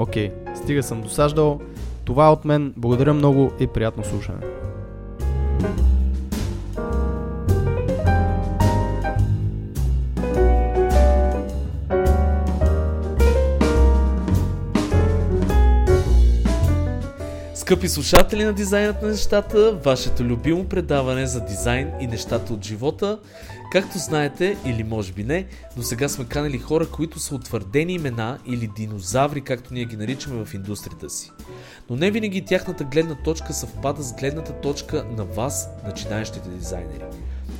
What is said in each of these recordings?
Окей, стига съм досаждал. Това е от мен. Благодаря много и приятно слушане. Скъпи слушатели на Дизайнът на нещата, вашето любимо предаване за дизайн и нещата от живота. Както знаете, или може би не, до сега сме канали хора, които са утвърдени имена или динозаври, както ние ги наричаме в индустрията си. Но не винаги тяхната гледна точка съвпада с гледната точка на вас, начинаещите дизайнери.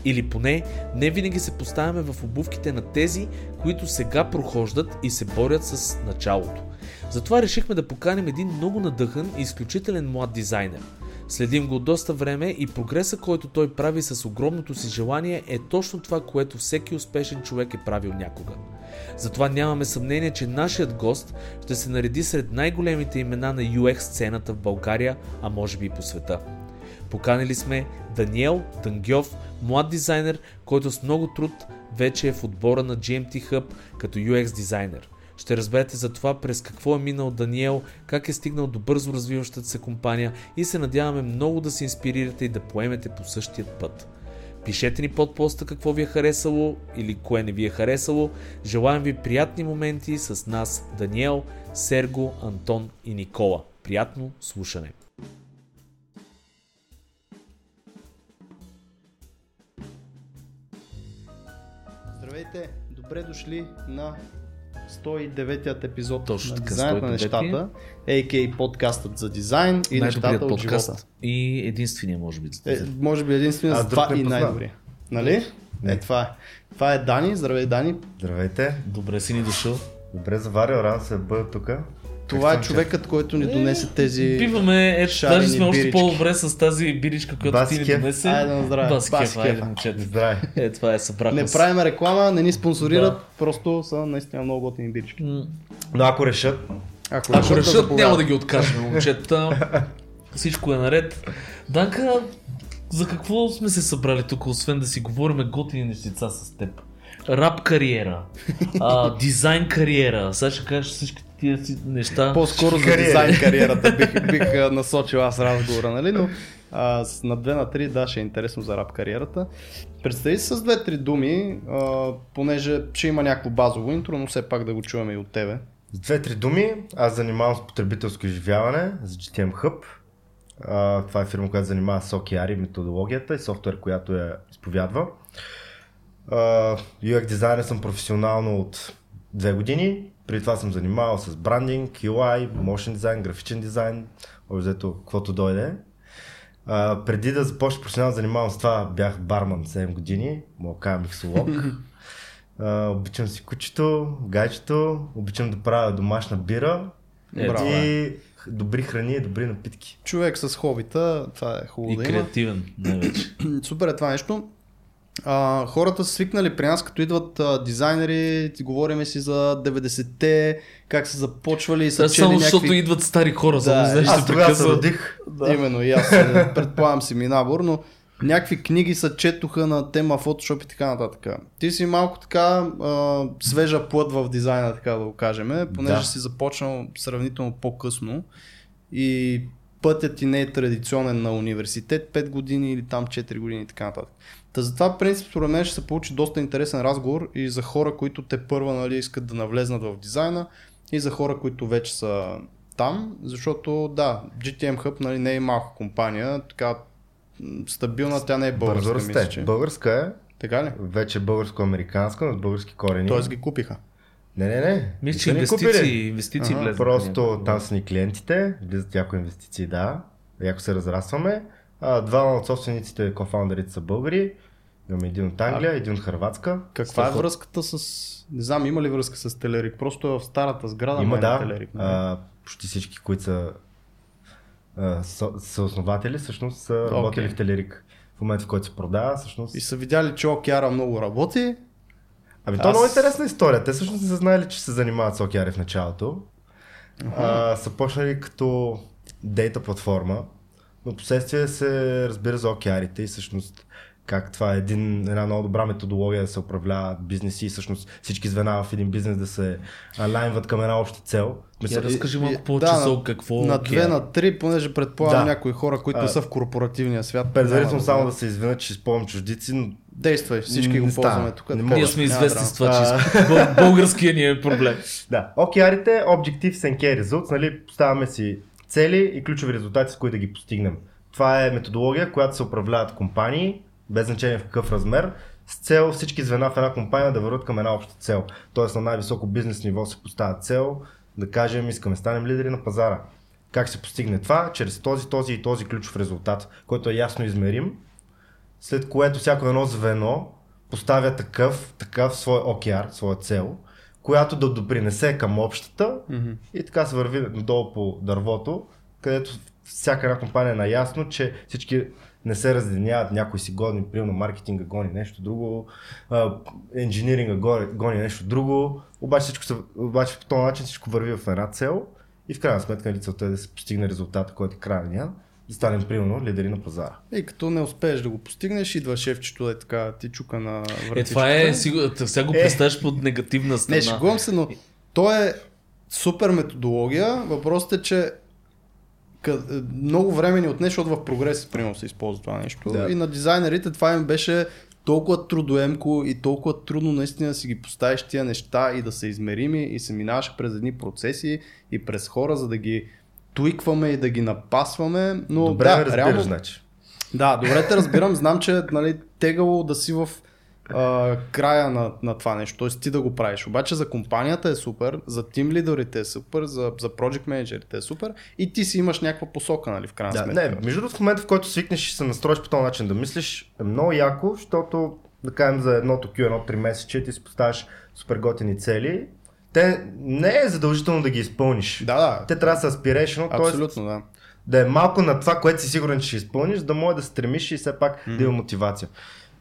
Или поне не винаги се поставяме в обувките на тези, които сега прохождат и се борят с началото. Затова решихме да поканим един много надъхан и изключителен млад дизайнер. Следим го доста време и прогреса, който той прави с огромното си желание е точно това, което всеки успешен човек е правил някога. Затова нямаме съмнение, че нашият гост ще се нареди сред най-големите имена на UX сцената в България, а може би и по света. Поканили сме Даниел Дангьов, млад дизайнер, който с много труд вече е в отбора на GMT Hub като UX дизайнер. Ще разберете за това през какво е минал Даниел, как е стигнал до бързо развиващата се компания и се надяваме много да се инспирирате и да поемете по същия път. Пишете ни под поста какво ви е харесало или кое не ви е харесало. Желаем ви приятни моменти с нас Даниел, Серго, Антон и Никола. Приятно слушане! Здравейте, добре дошли на 109-ят епизод Точно на така, Дизайнът на 109-я. нещата, a.k.a. подкастът за дизайн и нещата от подкаст живота. и единствения може би. Е, може би с друг това и най-добрия. Нали? Не. Е, това е. Това е Дани. Здравей, Дани. Здравейте, Добре си ни дошъл. добре заварил, рано се бъда тук. Това е човекът, който ни донесе тези... Пиваме, ето, даже сме още по-добре с тази биричка, която Баси ти ни донесе. Айде на здраве. Баси Баси кеф, айде, момчета. Здравей. Е, това е, събрахме Не правим реклама, не ни спонсорират, Да. просто са наистина много готини бирички. Но ако решат, Ако, Ако решат, заповядат. няма да ги откажем, момчета. Всичко е наред. Данка, за какво сме се събрали тук, освен да си говорим готини нещица с теб? Рап кариера, а, дизайн кариера, сега ще кажеш всички тия си неща. По-скоро за дизайн кариерата бих, бих насочил аз разговора, нали? Но а, с, на две на три, да, ще е интересно за рап кариерата. Представи си с две-три думи, а, понеже ще има някакво базово интро, но все пак да го чуваме и от тебе. с две-три думи, аз занимавам с потребителско изживяване за GTM Hub. А, това е фирма, която занимава с OKR и методологията и софтуер, която я изповядва. А, UX дизайнер съм професионално от две години. Преди това съм занимавал с брандинг, UI, motion дизайн, графичен дизайн, обзето каквото дойде. А, преди да започна професионално да занимавам с това, бях барман 7 години, мога миксолог. А, обичам си кучето, гайчето, обичам да правя домашна бира Е, Браво. и х- добри храни и добри напитки. Човек с хобита, това е хубаво И да има. креативен, най-вече. Супер е това нещо. А, хората са свикнали при нас, като идват а, дизайнери, говориме си за 90-те, как са започвали и са Са чели само някакви... защото идват стари хора, Да, само знаеш, Аз тогава се родих. Да. Именно, и аз е, предполагам си ми набор, но някакви книги се четоха на тема Photoshop и така нататък. Ти си малко така а, свежа плът в дизайна, така да го кажем, понеже Да. си започнал сравнително по-късно и пътят ти не е традиционен на университет 5 години или там 4 години и така нататък. Та затова, в принцип, според мен ще се получи доста интересен разговор и за хора, които те първа нали, искат да навлезнат в дизайна и за хора, които вече са там, защото да, GTM Hub нали, не е малка компания, така стабилна, тя не е Бързо българска, мисля, расте. че. Българска е, Така ли? вече българско-американска, но с български корени. Тоест ги купиха. Не, не, не. Мисля, че инвестиции, инвестиции Ага, влезнаха Просто там са ни клиентите, влизат яко инвестиции, да. Яко се разрастваме. А, двама от собствениците, кофаундерите са българи. Имаме един от Англия, един от Хрватска. Каква е връзката с... Не знам, има ли връзка с Телерик? Просто е в старата сграда Има, да. Телерик. нали? А, почти всички, които са а, са, са основатели, всъщност са работили в Телерик. В момента, в който се продава, всъщност... И са видяли, че океара много работи. Ами то е много интересна история. Те всъщност не са знаели, че се занимават с океари в началото. А, са почнали като дейта платформа, но последствие се разбира за океарите и всъщност как това е един, една много добра методология да се управляват бизнеси и всъщност всички звена в един бизнес да се алайнват към една обща цел. Я разкажи И- малко и- повече да, за какво На е две, на три, понеже предполагам Да. някои хора, които А, не са в корпоративния свят. Предварително само да се извинят, че използвам чуждици, но Действай, всички Не го става. ползваме тук. Не. Ние сме известни с това, че българския ни е проблем. Да, океарите, Objective and Key Results, нали, поставяме си цели и ключови резултати, с които да ги постигнем. Това е методология, която се управляват компании, без значение в какъв размер, с цел всички звена в една компания да върват към една обща цел. Тоест на най-високо бизнес ниво се поставя цел, да кажем искаме да станем лидери на пазара. Как се постигне това? Чрез този, този и този ключов резултат, който е ясно измерим, след което всяко едно звено поставя такъв, такъв свой океар, своя цел, която да допринесе към общата Мгм. и така се върви надолу по дървото, където всяка една компания е наясно, че всички не се разединяват, някой си гони, примерно маркетинга гони нещо друго, инжиниринга гони, нещо друго, обаче, всичко се, обаче по този начин всичко върви в една цел и в крайна сметка нали, целта е да се постигне резултата, който е крайния, да станем примерно лидери на пазара. И като не успееш да го постигнеш, идва шефчето е така, ти чука на вратичката. Е, това е, сигурно, сега го Е. представяш под негативна страна. Не, шегувам се, но то е супер методология. Въпросът е, че къ- много време ни отне, защото в прогрес примерно се използва това нещо. Да. И на дизайнерите това им беше толкова трудоемко и толкова трудно наистина да си ги поставиш тия неща и да са измерими и се минаваше през едни процеси и през хора, за да ги туикваме и да ги напасваме. Но Добре, да, разбираш, реално, значи. да, добре те разбирам. Знам, че нали, тегало да си в а, края на, на това нещо, т.е. ти да го правиш. Обаче за компанията е супер, за тим лидерите е супер, за, за project менеджерите е супер и ти си имаш някаква посока, нали, в крайна Да, сметка. не, между другото в момента, в който свикнеш и се настроиш по този начин да мислиш, е много яко, защото да кажем за едното Q, едно 3 месече, ти си поставяш супер готини цели. Те не е задължително да ги изпълниш. Да, да, Те трябва да са т.е. абсолютно, да. да е малко на това, което си сигурен, че ще изпълниш, за да може да стремиш и все пак да има мотивация.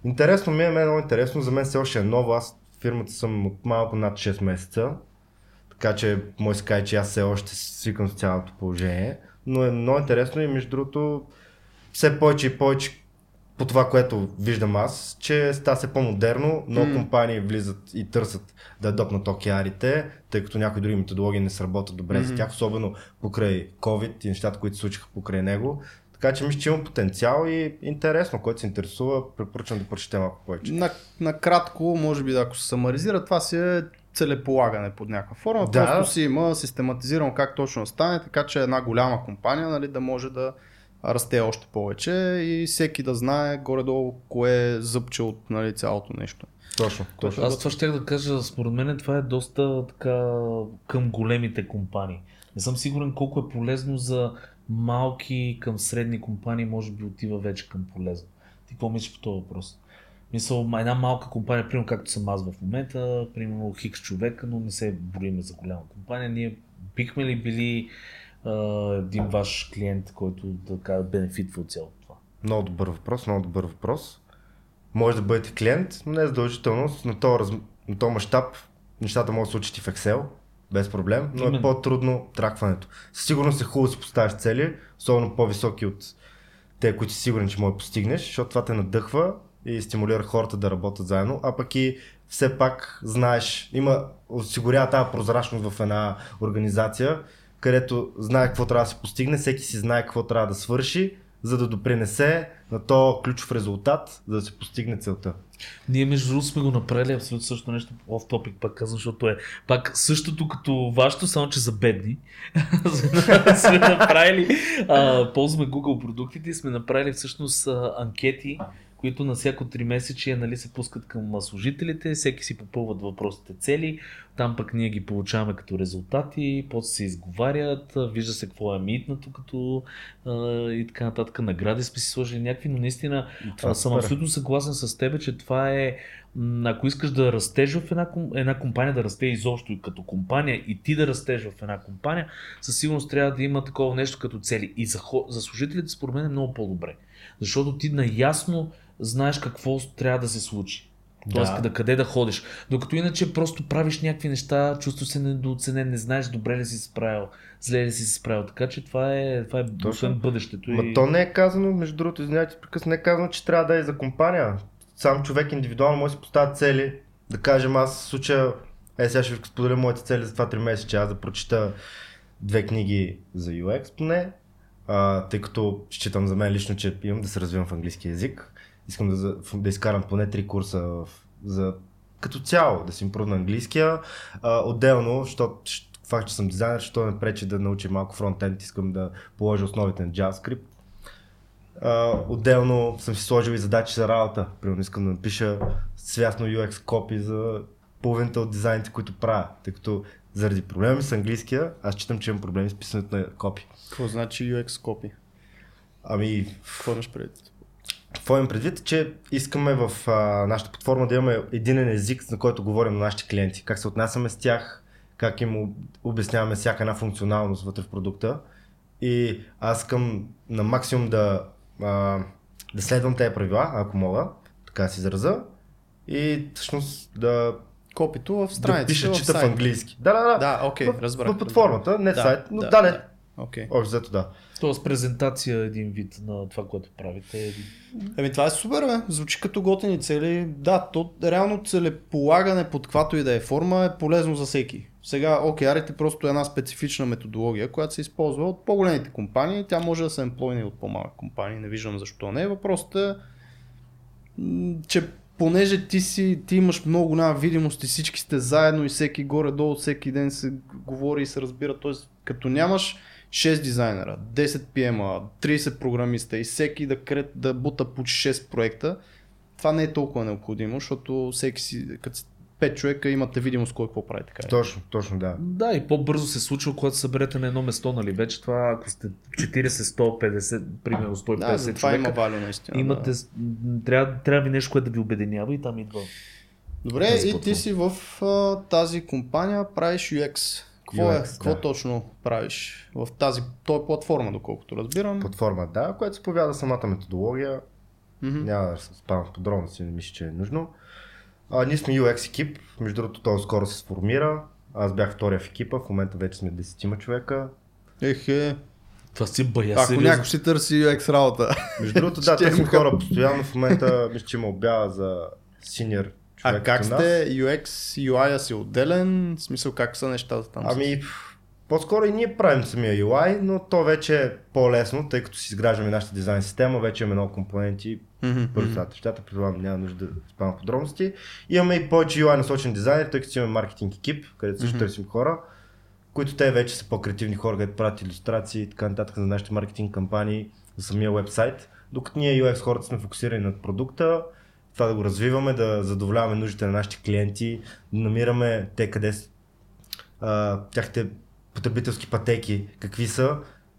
Интересно ми е, мен е много интересно, за мен все още е ново, аз фирмата съм от малко над 6 месеца, така че може да се каже, че аз все още свикам с цялото положение, но е много интересно и между другото все повече и повече по това, което виждам аз, че става се по-модерно, много М. компании влизат и търсят да адопнат океарите, тъй като някои други методологии не сработят добре за Мгм. тях, особено покрай COVID и нещата, които се случиха покрай него. Така че мисля, че има потенциал и интересно, който се интересува, препоръчвам да прочете малко повече. На, накратко, може би да ако се самаризира, това си е целеполагане под някаква форма. Да. Просто си има систематизирано как точно стане, така че една голяма компания нали, да може да расте още повече и всеки да знае горе-долу кое е зъбче от нали, цялото нещо. Точно, точно. Аз това ще да кажа, според мен това е доста така към големите компании. Не съм сигурен колко е полезно за малки към средни компании, може би отива вече към полезно. Ти какво мислиш по този въпрос? Мисъл, една малка компания, примерно както съм аз в момента, примерно хикс човека, но не се бориме за голяма компания. Ние бихме ли били един ваш клиент, който да кажа бенефитва от цялото това? Много добър въпрос, много добър въпрос. Може да бъдете клиент, но не е задължително. На този, раз... на този мащаб нещата могат да случат и в Excel, без проблем, но Именно. е по-трудно тракването. Със сигурност е хубаво да си поставяш цели, особено по-високи от те, които си сигурен, че може да постигнеш, защото това те надъхва и стимулира хората да работят заедно, а пък и все пак знаеш, има, осигурява тази прозрачност в една организация, където знае какво трябва да се постигне, всеки си знае какво трябва да свърши, за да допринесе на то ключов резултат, за да се постигне целта. Ние между другото сме го направили абсолютно също нещо оф топик, пак казвам, защото е пак същото като вашето, само че за бедни. сме направили, а, ползваме Google продуктите и сме направили всъщност анкети, които на всяко 3 месече нали, се пускат към служителите, всеки си попълват въпросите цели, там пък ние ги получаваме като резултати, после се изговарят, вижда се какво е митнато като а, и така нататък. Награди сме си сложили някакви, но наистина Това е съм абсолютно съгласен с теб, че това е ако искаш да растеш в една, една компания, да расте изобщо и като компания и ти да растеш в една компания, със сигурност трябва да има такова нещо като цели. И за, за служителите според мен е много по-добре. Защото ти наясно знаеш какво трябва да се случи. Тоест Да. да. къде да ходиш. Докато иначе просто правиш някакви неща, чувстваш се недооценен, не знаеш добре ли си се справил, зле ли си се справил. Така че това е, това е освен бъдещето. Ма и... то не е казано, между другото, извинявайте, прекъсна, не е казано, че трябва да е за компания. Сам човек индивидуално може да си поставя цели. Да кажем, аз случая, е сега ще ви споделя моите цели за това 3 месеца, аз да прочита две книги за UX поне, а, тъй като считам за мен лично, че имам да се развивам в английски язик. Искам да, да изкарам поне 3 курса в, за като цяло, да си импрувна английския. А, отделно, защото факт, че съм дизайнер, що ме пречи да науча малко фронтенд, искам да положа основите на JavaScript. А, отделно съм си сложил и задачи за работа. Примерно искам да напиша свясно UX копи за половината от дизайните, които правя, тъй като заради проблеми с английския, аз считам, че имам проблеми с писането на копи. Какво значи UX copy? Ами, Какво имаш предвид? Какво имам предвид, че искаме в а, нашата платформа да имаме единен език, на който говорим на нашите клиенти. Как се отнасяме с тях, как им об- обясняваме всяка една функционалност вътре в продукта. И аз искам на максимум да, а, да следвам тези правила, ако мога, така да си израза. И всъщност да, Копито в да страницата, пиша, в чита в сайта. английски. Да, да, да. Да, окей, в, разбрах. в платформата, не Да, сайт, но да, да, не. да. Окей. Общо взето да. Тоест презентация е един вид на това, което правите. Еми това е супер, бе. Звучи като готини цели. Да, то реално целеполагане под каквато и да е форма е полезно за всеки. Сега OKR е просто една специфична методология, която се използва от по-големите компании. Тя може да се емплойне от по-малки компании. Не виждам защо не. Въпросът е, че понеже ти, си, ти имаш много голяма видимост и всички сте заедно и всеки горе-долу, всеки ден се говори и се разбира. Т.е. като нямаш 6 дизайнера, 10 PM, 30 програмиста и всеки да, крет, да бута по 6 проекта, това не е толкова необходимо, защото всеки си, като 5 човека имате видимост кой какво прави така. е. Точно, точно да. Да, и по-бързо се случва, когато се съберете на едно место, нали? Вече това, ако сте 40, 150, примерно 150 Да, за това човека, има валю наистина. имате, Да. трябва, трябва ви нещо, което да ви обединява и там идва. Добре, и ти си в а, тази компания, правиш UX. Какво е? Какво да. точно правиш в тази той е платформа, доколкото разбирам? Платформа, да, която се повяда самата методология. Мгм. Няма да се спавам в подробности, не мисля, че е нужно. А, ние сме UX екип, между другото той скоро се сформира. Аз бях втория в екипа, в момента вече сме 10 човека. Ехе, Това си бая ако сериозно. някой си търси UX работа. Между другото, да, Ще те сме има. хора постоянно. В момента мисля, че има обява за синьор човек. А как сте UX, UI си отделен? В смисъл как са нещата там? Ами, по-скоро и ние правим самия UI, но то вече е по-лесно, тъй като си изграждаме нашата дизайн система, вече имаме много компоненти, първо това нещата, предполагам няма нужда да спам подробности. Имаме и повече UI насочен дизайнер, тъй като имаме маркетинг екип, където също търсим хора, които те вече са по-креативни хора, където правят иллюстрации и така нататък за нашите маркетинг кампании, за самия вебсайт. Докато ние UX хората сме фокусирани над продукта, това да го развиваме, да задоволяваме нуждите на нашите клиенти, да намираме те къде с- а, тяхните потребителски пътеки, какви са,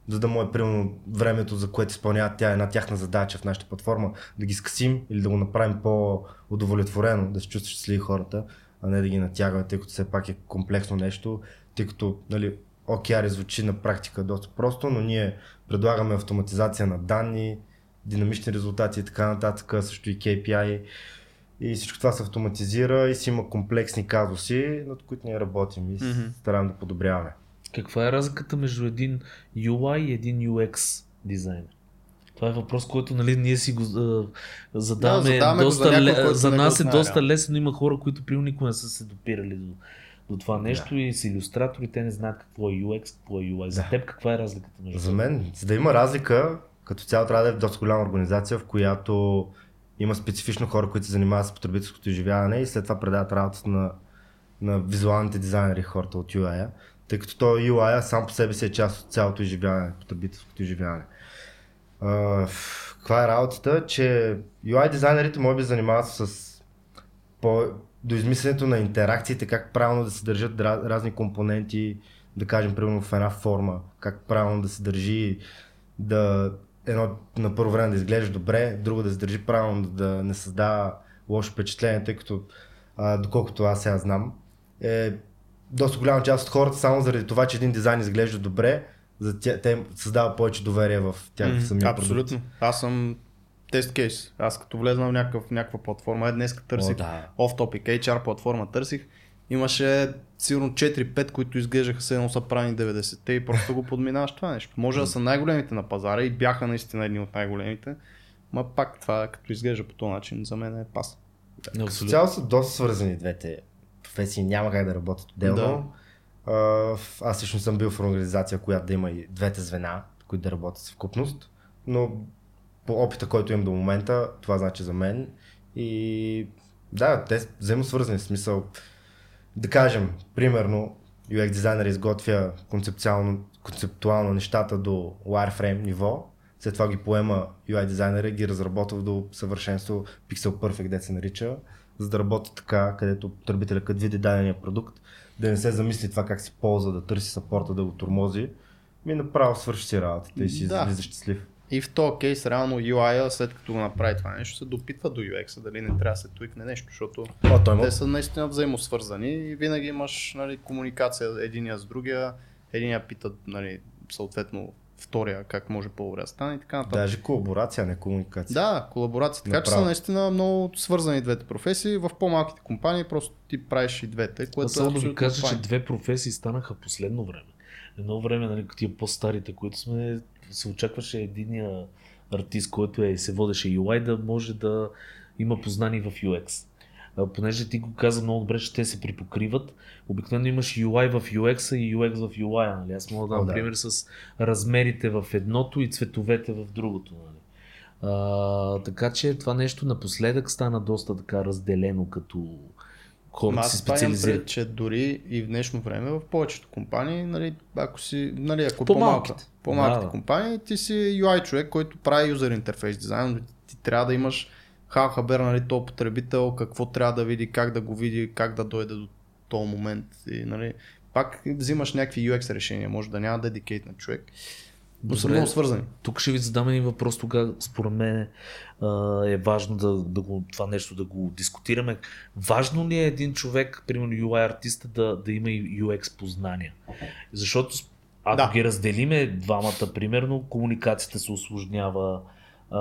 за да му е примерно времето, за което изпълняват тя една тяхна задача в нашата платформа, да ги скъсим или да го направим по-удовлетворено, да се чувстват щастливи хората, а не да ги натягаме, тъй като все пак е комплексно нещо, тъй като нали, OKR звучи на практика доста просто, но ние предлагаме автоматизация на данни, динамични резултати и така нататък, също и KPI. И всичко това се автоматизира и си има комплексни казуси, над които ние работим и се стараем да подобряваме. Каква е разликата между един UI и един UX дизайнер? Това е въпрос, който нали, ние си го а, задаваме. Да, задаваме го доста, за някой, за го нас е знае, доста да. лесно, но има хора, които при никога не са се допирали до, до това нещо и с иллюстратори те не знаят какво е UX, какво е UI. За Да. теб каква е разликата между За мен, за да има разлика, като цяло трябва да е доста голяма организация, в която има специфично хора, които се занимават с потребителското изживяване и след това предават работата на, на визуалните дизайнери, хората от UI, тъй като то UI сам по себе си е част от цялото изживяване, потребителското изживяване. Uh, каква е работата, че UI дизайнерите може би занимават с по, до измисленето на интеракциите, как правилно да се държат разни компоненти, да кажем, примерно в една форма, как правилно да се държи, да едно на първо време да изглежда добре, друго да се държи правилно, да не създава лошо впечатление, тъй като а, доколкото аз сега знам, е доста голяма част от хората само заради това, че един дизайн изглежда добре, за тя, те създава повече доверие в тях mm, самия Абсолютно. Продукт. Аз съм тест кейс. Аз като влезна в някакъв, някаква платформа, е днес търсих О, да. off topic HR платформа търсих, имаше сигурно 4-5, които изглеждаха се едно са правени 90-те и просто го подминаваш това нещо. Може да са най-големите на пазара и бяха наистина едни от най-големите, ма пак това като изглежда по този начин за мен е пас. Да, цяло са доста свързани двете професии, няма как да работят отделно. Да. Аз лично съм бил в организация, която да има и двете звена, които да работят в купност, но по опита, който имам до момента, това значи за мен. И да, те взаимосвързани в смисъл. Да кажем, примерно, UX дизайнер изготвя концептуално, концептуално нещата до wireframe ниво, след това ги поема UI дизайнера и ги разработва до съвършенство Pixel Perfect, де се нарича, за да работи така, където потребителя като види дадения продукт, да не се замисли това как се ползва, да търси сапорта, да го тормози, ми направо свърши си работата и си да. излиза щастлив. И в този кейс, реално UI, след като го направи това нещо, се допитва до UX, дали не трябва да се туикне нещо, защото О, той те са наистина взаимосвързани и винаги имаш нали, комуникация единия с другия, единия пита нали, съответно втория как може по-добре да стане и така нататък. Даже колаборация, не комуникация. Да, колаборация. Така Направо. че са наистина много свързани двете професии. В по-малките компании просто ти правиш и двете. Което Аз само да ви кажа, че две професии станаха последно време. Едно време, нали, тия по-старите, които сме се очакваше единия артист, който е, се водеше UI, да може да има познание в UX. Понеже ти го каза много добре, че те се припокриват. Обикновено имаш UI в UX и UX в UI. Нали? Аз мога да дам да. пример с размерите в едното и цветовете в другото. Нали? А, така че това нещо напоследък стана доста така разделено като хората се специализират. че дори и в днешно време в повечето компании, нали, ако си, нали, ако по-малките, по-малките да, компании, ти си UI човек, който прави юзер интерфейс дизайн, ти трябва да имаш хабер, нали, то потребител, какво трябва да види, как да го види, как да дойде до този момент. И, нали, пак взимаш някакви UX решения, може да няма dedicate на човек. Но са много свързани. Тук ще ви задам един въпрос, тогава според мен е важно да, да го, това нещо да го дискутираме. Важно ли е един човек, примерно UI артиста, да, да има и UX познания? Защото ако да. ги разделиме двамата, примерно, комуникацията се осложнява, а,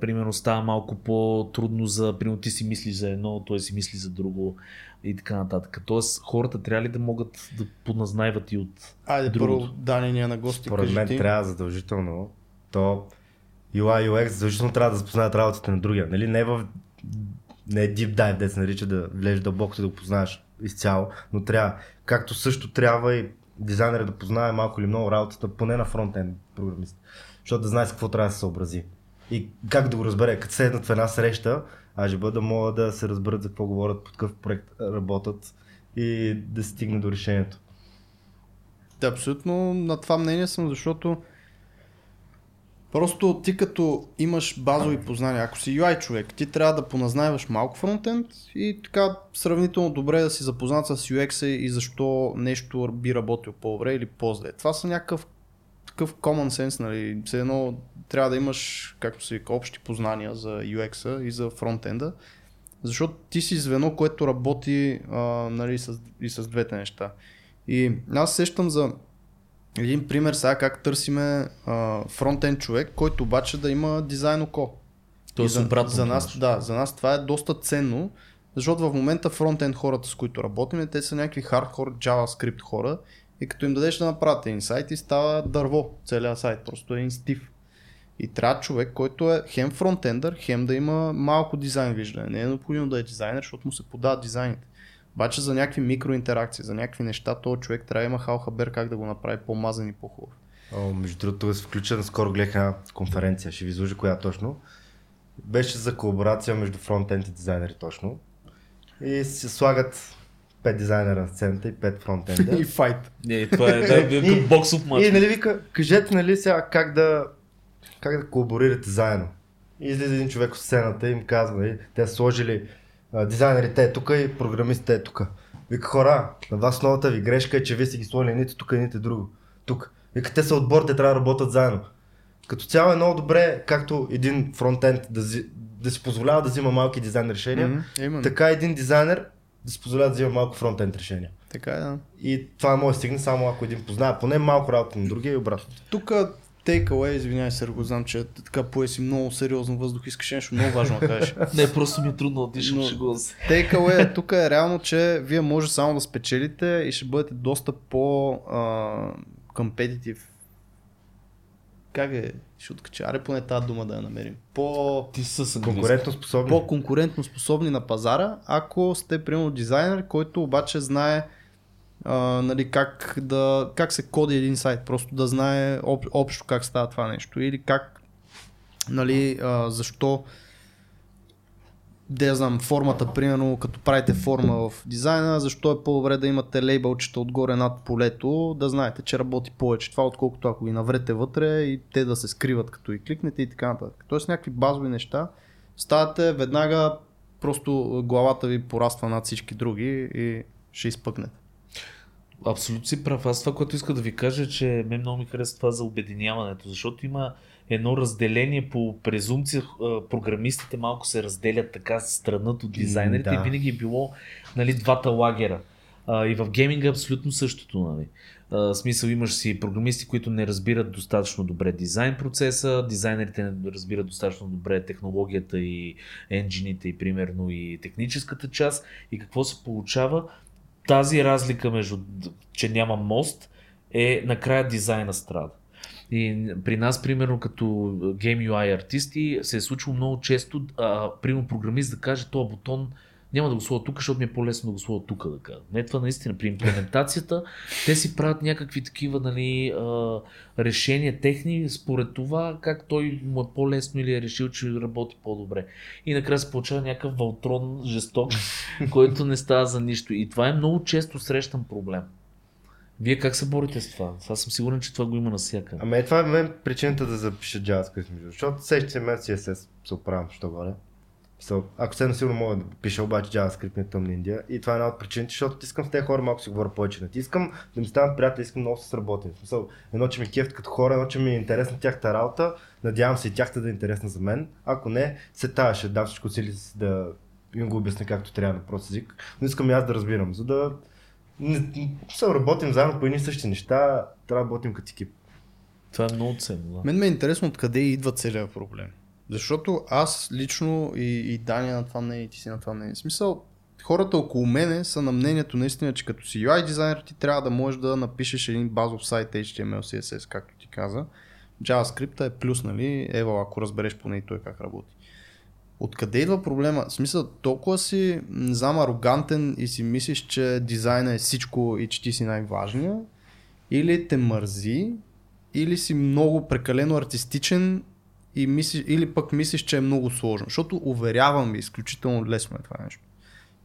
примерно става малко по-трудно за, примерно ти си мислиш за едно, той си мисли за друго и така нататък. Тоест хората трябва ли да могат да подназнайват и от Айде другото? първо Дани ни е на гости. Според мен ти. трябва задължително. То UI, UX задължително трябва да запознаят работата на другия. Нали? Не, в, не е deep dive, да се нарича да влезеш дълбоко да го познаеш изцяло, но трябва, както също трябва и дизайнера да познае малко или много работата, поне на фронтен програмист, защото да знае с какво трябва да се съобрази. И как да го разбере, като седнат в една среща, а ще бъда мога да се разберат за какво говорят, по какъв проект работят и да стигне до решението. Да, абсолютно на това мнение съм, защото Просто ти като имаш базови познания, ако си UI човек, ти трябва да поназнаваш малко фронтенд и така сравнително добре да си запознат с UX и защо нещо би работил по-добре или по-зле. Това са някакъв такъв common sense, нали, все едно трябва да имаш, както вика, общи познания за UX-а и за фронтенда, защото ти си звено, което работи а, нали, с, и с двете неща. И аз сещам за един пример сега как търсиме фронтен човек, който обаче да има дизайн око. Тоест за, за нас, да, за нас това е доста ценно, защото в момента фронтен хората, с които работим, те са някакви хардкор JavaScript хора и като им дадеш да направят един сайт и става дърво целият сайт, просто един стив. И трябва човек, който е хем фронтендър, хем да има малко дизайн виждане. Не е необходимо да е дизайнер, защото му се подават дизайните. Обаче за някакви микроинтеракции, за някакви неща, този човек трябва да има халхабер как да го направи по-мазан и по-хубав. О, между другото, е включен, скоро гледах една конференция, ще ви изложа коя точно. Беше за колаборация между фронтенд и дизайнери точно. И се слагат 5 дизайнера на сцената и 5 фронтенда. И файт. Не, това е да, И- боксов матч. И нали вика, кажете нали сега как да, как да колаборирате заедно. И излиза един човек от сцената и им казва, нали, те са сложили а, дизайнерите е тук и програмистите е тук. Вика хора, на вас новата ви грешка е, че вие сте ги сложили нито тук, нито друго. Тук. Вика, те са отбор, те трябва да работят заедно. Като цяло е много добре, както един фронтенд да, да си позволява да взима малки дизайн решения, Именно. така един дизайнер да си позволява да взима малко фронтенд решения. Така е, да. И това може да стигне само ако един познава поне малко работа на другия и обратно. Тук takeaway, извинявай се, го знам, че така поеси много сериозно въздух, искаш нещо много важно да кажеш. Не, просто ми е трудно да дишам, Но- шегувам се. Takeaway тук е реално, че вие може само да спечелите и ще бъдете доста по competitive. Как е? Ще откача. Аре поне тази дума да я намерим. По, Ти са. Конкурентно способни. по-конкурентно способни на пазара, ако сте примерно дизайнер, който обаче знае а, нали, как, да, как се коди един сайт, просто да знае об, общо как става това нещо или как, нали, а, защо да я знам, формата, примерно, като правите форма в дизайна, защо е по-добре да имате лейбълчета отгоре над полето, да знаете, че работи повече това, отколкото ако ги наврете вътре и те да се скриват като и кликнете и така нататък. Тоест някакви базови неща. Ставате веднага, просто главата ви пораства над всички други и ще изпъкнете. Абсолютно си прав. Аз това, което иска да ви кажа, е, че мен много ми харесва това за обединяването, защото има едно разделение по презумпция. Програмистите малко се разделят така странът от дизайнерите Да. и винаги е било нали, двата лагера. А, и в гейминга е абсолютно същото. Нали. А, смисъл имаш си програмисти, които не разбират достатъчно добре дизайн процеса, дизайнерите не разбират достатъчно добре технологията и енджините и примерно и техническата част. И какво се получава? тази разлика между, че няма мост, е накрая дизайна страда. И при нас, примерно, като Game UI артисти, се е случило много често, а, примерно програмист да каже, този бутон няма да го сложа тук, защото ми е по-лесно да го сложа тук, да кажа. Не, това наистина. При имплементацията те си правят някакви такива нали, решения техни, според това как той му е по-лесно или е решил, че работи по-добре. И накрая се получава някакъв вълтрон жесток, който не става за нищо. И това е много често срещан проблем. Вие как се борите с това? Аз съм сигурен, че това го има навсякъде. Ами е, това е мен причината да запиша между другото, защото всеки мен CSS се оправям, що горе. So, ако се сигурно мога да пиша обаче JavaScript на тъмна Индия и това е една от причините, защото искам с тези хора малко си говоря повече на ти. Искам да ми станат приятели, искам много да се сработим. В смисъл, едно, че ми кефт като хора, едно, че ми е интересна тяхта работа, надявам се и тяхта да е интересна за мен. Ако не, се тая, ще дам всичко сили си да им го обясня както трябва на прост език, но искам и аз да разбирам, за да не, не, се работим заедно по едни и същи неща, трябва да работим като екип. Това е много ценно. Да. Мен ме е интересно откъде идва целият проблем. Защото аз лично и, и Дания на това мнение, и ти си на това мнение. В смисъл, хората около мене са на мнението наистина, че като си UI дизайнер ти трябва да можеш да напишеш един базов сайт HTML, CSS, както ти каза. JavaScript е плюс, нали? Ева, ако разбереш поне и той как работи. Откъде идва проблема? В смисъл, толкова си, не знам, арогантен и си мислиш, че дизайна е всичко и че ти си най-важния, или те мързи, или си много прекалено артистичен и мислиш, или пък мислиш, че е много сложно. Защото уверявам ви, изключително лесно е това нещо.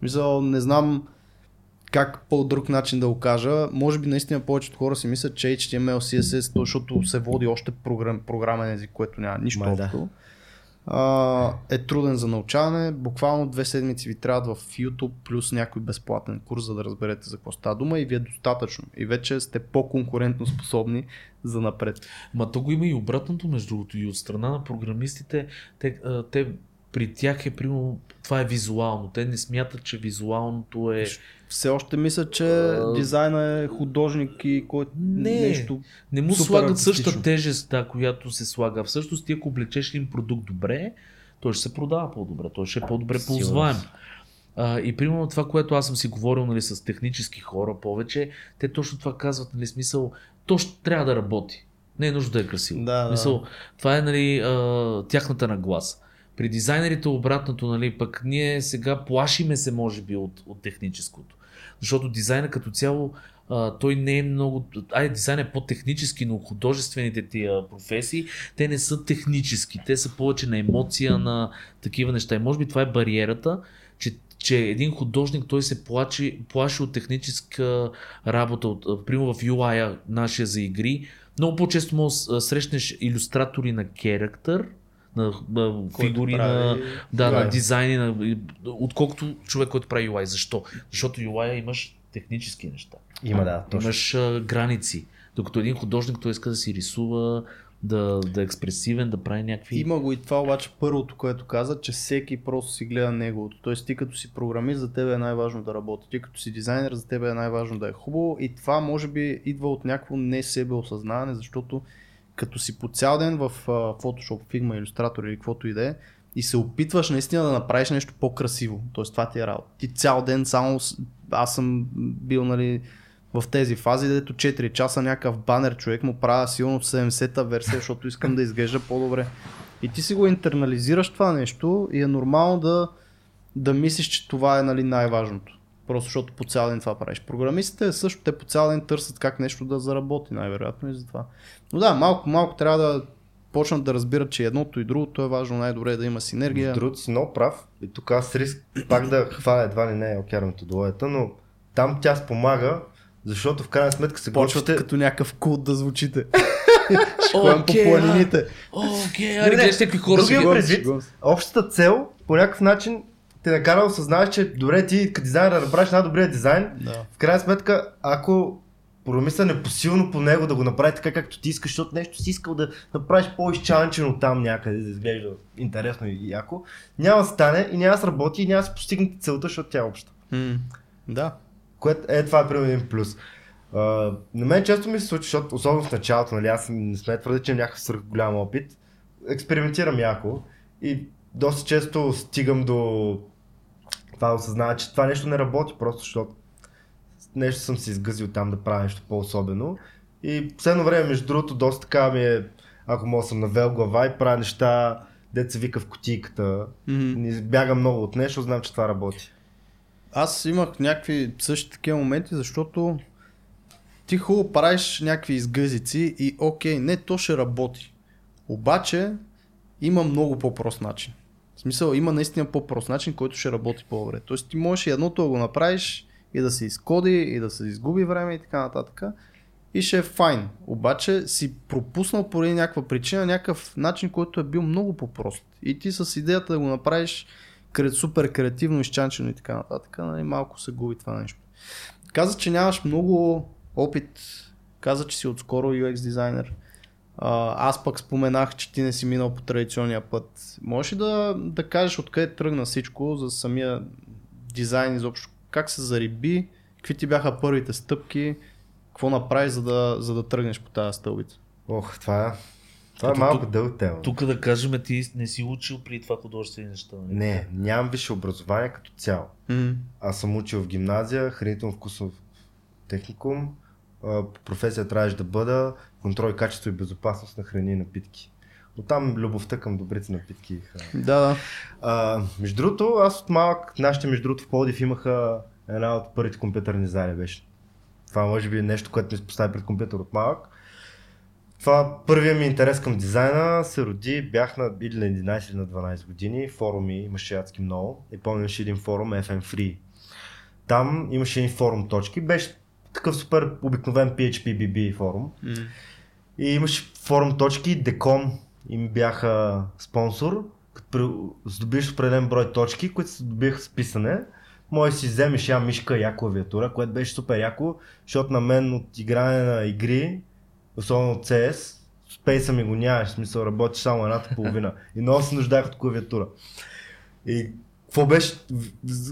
Мисъл, не знам как по друг начин да го кажа. Може би наистина повечето хора си мислят, че HTML, CSS, то, защото се води още програм, програмен език, което няма нищо Май да. Е труден за научаване. Буквално две седмици ви трябват в YouTube плюс някой безплатен курс, за да разберете за какво става дума и ви е достатъчно. И вече сте по-конкурентно способни за напред. Ма то го има и обратното, между другото, и от страна на програмистите, те, те при тях е примерно, това е визуално. Те не смятат, че визуалното е... Все още мисля, че А, дизайна е художник и който Не. нещо. Не му слагат същата тежест, да, която се слага. Всъщност ти ако облечеш един продукт добре, той ще се продава по-добре, той ще е по-добре ползваем. А, и примерно това, което аз съм си говорил нали, с технически хора повече, те точно това казват, нали, смисъл, то ще трябва да работи. Не е нужно да е красиво. Да, да. Мисъл, това е нали, а, тяхната нагласа. При дизайнерите обратното, нали, пък ние сега плашиме се, може би, от, от техническото. Защото дизайна като цяло а, той не е много... Ай, дизайн е по-технически, но художествените тия професии, те не са технически. Те са повече на емоция, на такива неща. И може би това е бариерата, че че един художник той се плачи, плаши от техническа работа, от, примерно в UI нашия за игри. Много по-често може срещнеш иллюстратори на керактер, на, на фигури, на, да, на дизайни, на, отколкото човек, който прави UI. Защо? Защото UI имаш технически неща. Има, да. Точно. Имаш а, граници. Докато един художник той иска да си рисува, да, да е експресивен, да прави някакви... Има го и това обаче първото, което каза, че всеки просто си гледа неговото. Тоест ти като си програмист, за тебе е най-важно да работи. Ти като си дизайнер, за тебе е най-важно да е хубаво. И това може би идва от някакво не себе осъзнаване, защото като си по цял ден в Photoshop, Figma, Illustrator или каквото и да е, и се опитваш наистина да направиш нещо по-красиво. Тоест това ти е работа. Ти цял ден само, аз съм бил нали, в тези фази, дето 4 часа някакъв банер човек му правя силно 70-та версия, защото искам да изглежда по-добре. И ти си го интернализираш това нещо и е нормално да, да мислиш, че това е нали, най-важното. Просто защото по цял ден това правиш. Програмистите също, те по цял ден търсят как нещо да заработи, най-вероятно и за това. Но да, малко, малко трябва да почнат да разбират, че едното и другото е важно, най-добре е да има синергия. Другото си много прав. И тук аз риск пак да хваля едва ли не е океар методологията, но там тя спомага, защото в крайна сметка се Почвате като някакъв култ да звучите. Ще okay, по планините. Окей, аре, гледаш какви хора си предвид, общата цел по някакъв начин те накара да осъзнаеш, че добре ти като дизайнер да направиш най-добрия дизайн. Да. В крайна сметка, ако промисля непосилно по него да го направи така както ти искаш, защото нещо си искал да направиш по-изчанчено там някъде, да изглежда интересно и яко, няма да стане и няма да сработи и няма да се постигнете целта, защото тя е обща. Mm. Да. Което е това е примерно един плюс. Uh, на мен често ми се случва, защото особено в началото, нали, аз не сме твърде, че имам някакъв свърх голям опит. Експериментирам яко и доста често стигам до това осъзнава, че това нещо не работи, просто защото нещо съм се изгъзил там да правя нещо по-особено. И последно време, между другото, доста така ми е, ако мога съм навел глава и правя неща, деца вика в кутийката. Mm-hmm. Бягам много от нещо, знам, че това работи. Аз имах някакви същи такива моменти, защото ти хубаво правиш някакви изгъзици и окей, не, то ще работи. Обаче има много по-прост начин. В смисъл, има наистина по-прост начин, който ще работи по-добре. Тоест ти можеш едното да го направиш и да се изкоди, и да се изгуби време и така нататък. И ще е файн. Обаче си пропуснал поради някаква причина някакъв начин, който е бил много по-прост. И ти с идеята да го направиш супер креативно, изчанчено и така нататък, нали, малко се губи това нещо. Каза, че нямаш много опит. Каза, че си отскоро UX дизайнер. Аз пък споменах, че ти не си минал по традиционния път. Можеш ли да, да кажеш откъде тръгна всичко за самия дизайн изобщо? Как се зариби? Какви ти бяха първите стъпки? Какво направи, за да, за да тръгнеш по тази стълбица? Ох, това е това е малко дълг тема. Тук да кажем, ти не си учил при това художествени неща. Нали? Не, нямам висше образование като цяло. Mm-hmm. Аз съм учил в гимназия, хранително вкусов техникум. По професия трябваше да бъда контрол качество и безопасност на храни и напитки. Но там любовта към добрите напитки. Да, да. А, между другото, аз от малък, нашите между другото в Плодив имаха една от първите компютърни зали беше. Това може би е нещо, което ми постави пред компютър от малък. Това първият ми интерес към дизайна се роди, бях на или на 11 или на 12 години, форуми имаше адски много и помняш един форум FM Free. Там имаше един форум точки, беше такъв супер обикновен PHP-BB форум. Mm. И имаше форум точки, Decom им бяха спонсор, като здобиш определен брой точки, които се добиха с писане. Може си вземеш я мишка, я клавиатура, което беше супер яко, защото на мен от игране на игри особено от CS, спейса ми го нямаш, смисъл работиш само едната половина. И много се нуждах от клавиатура. И какво беше?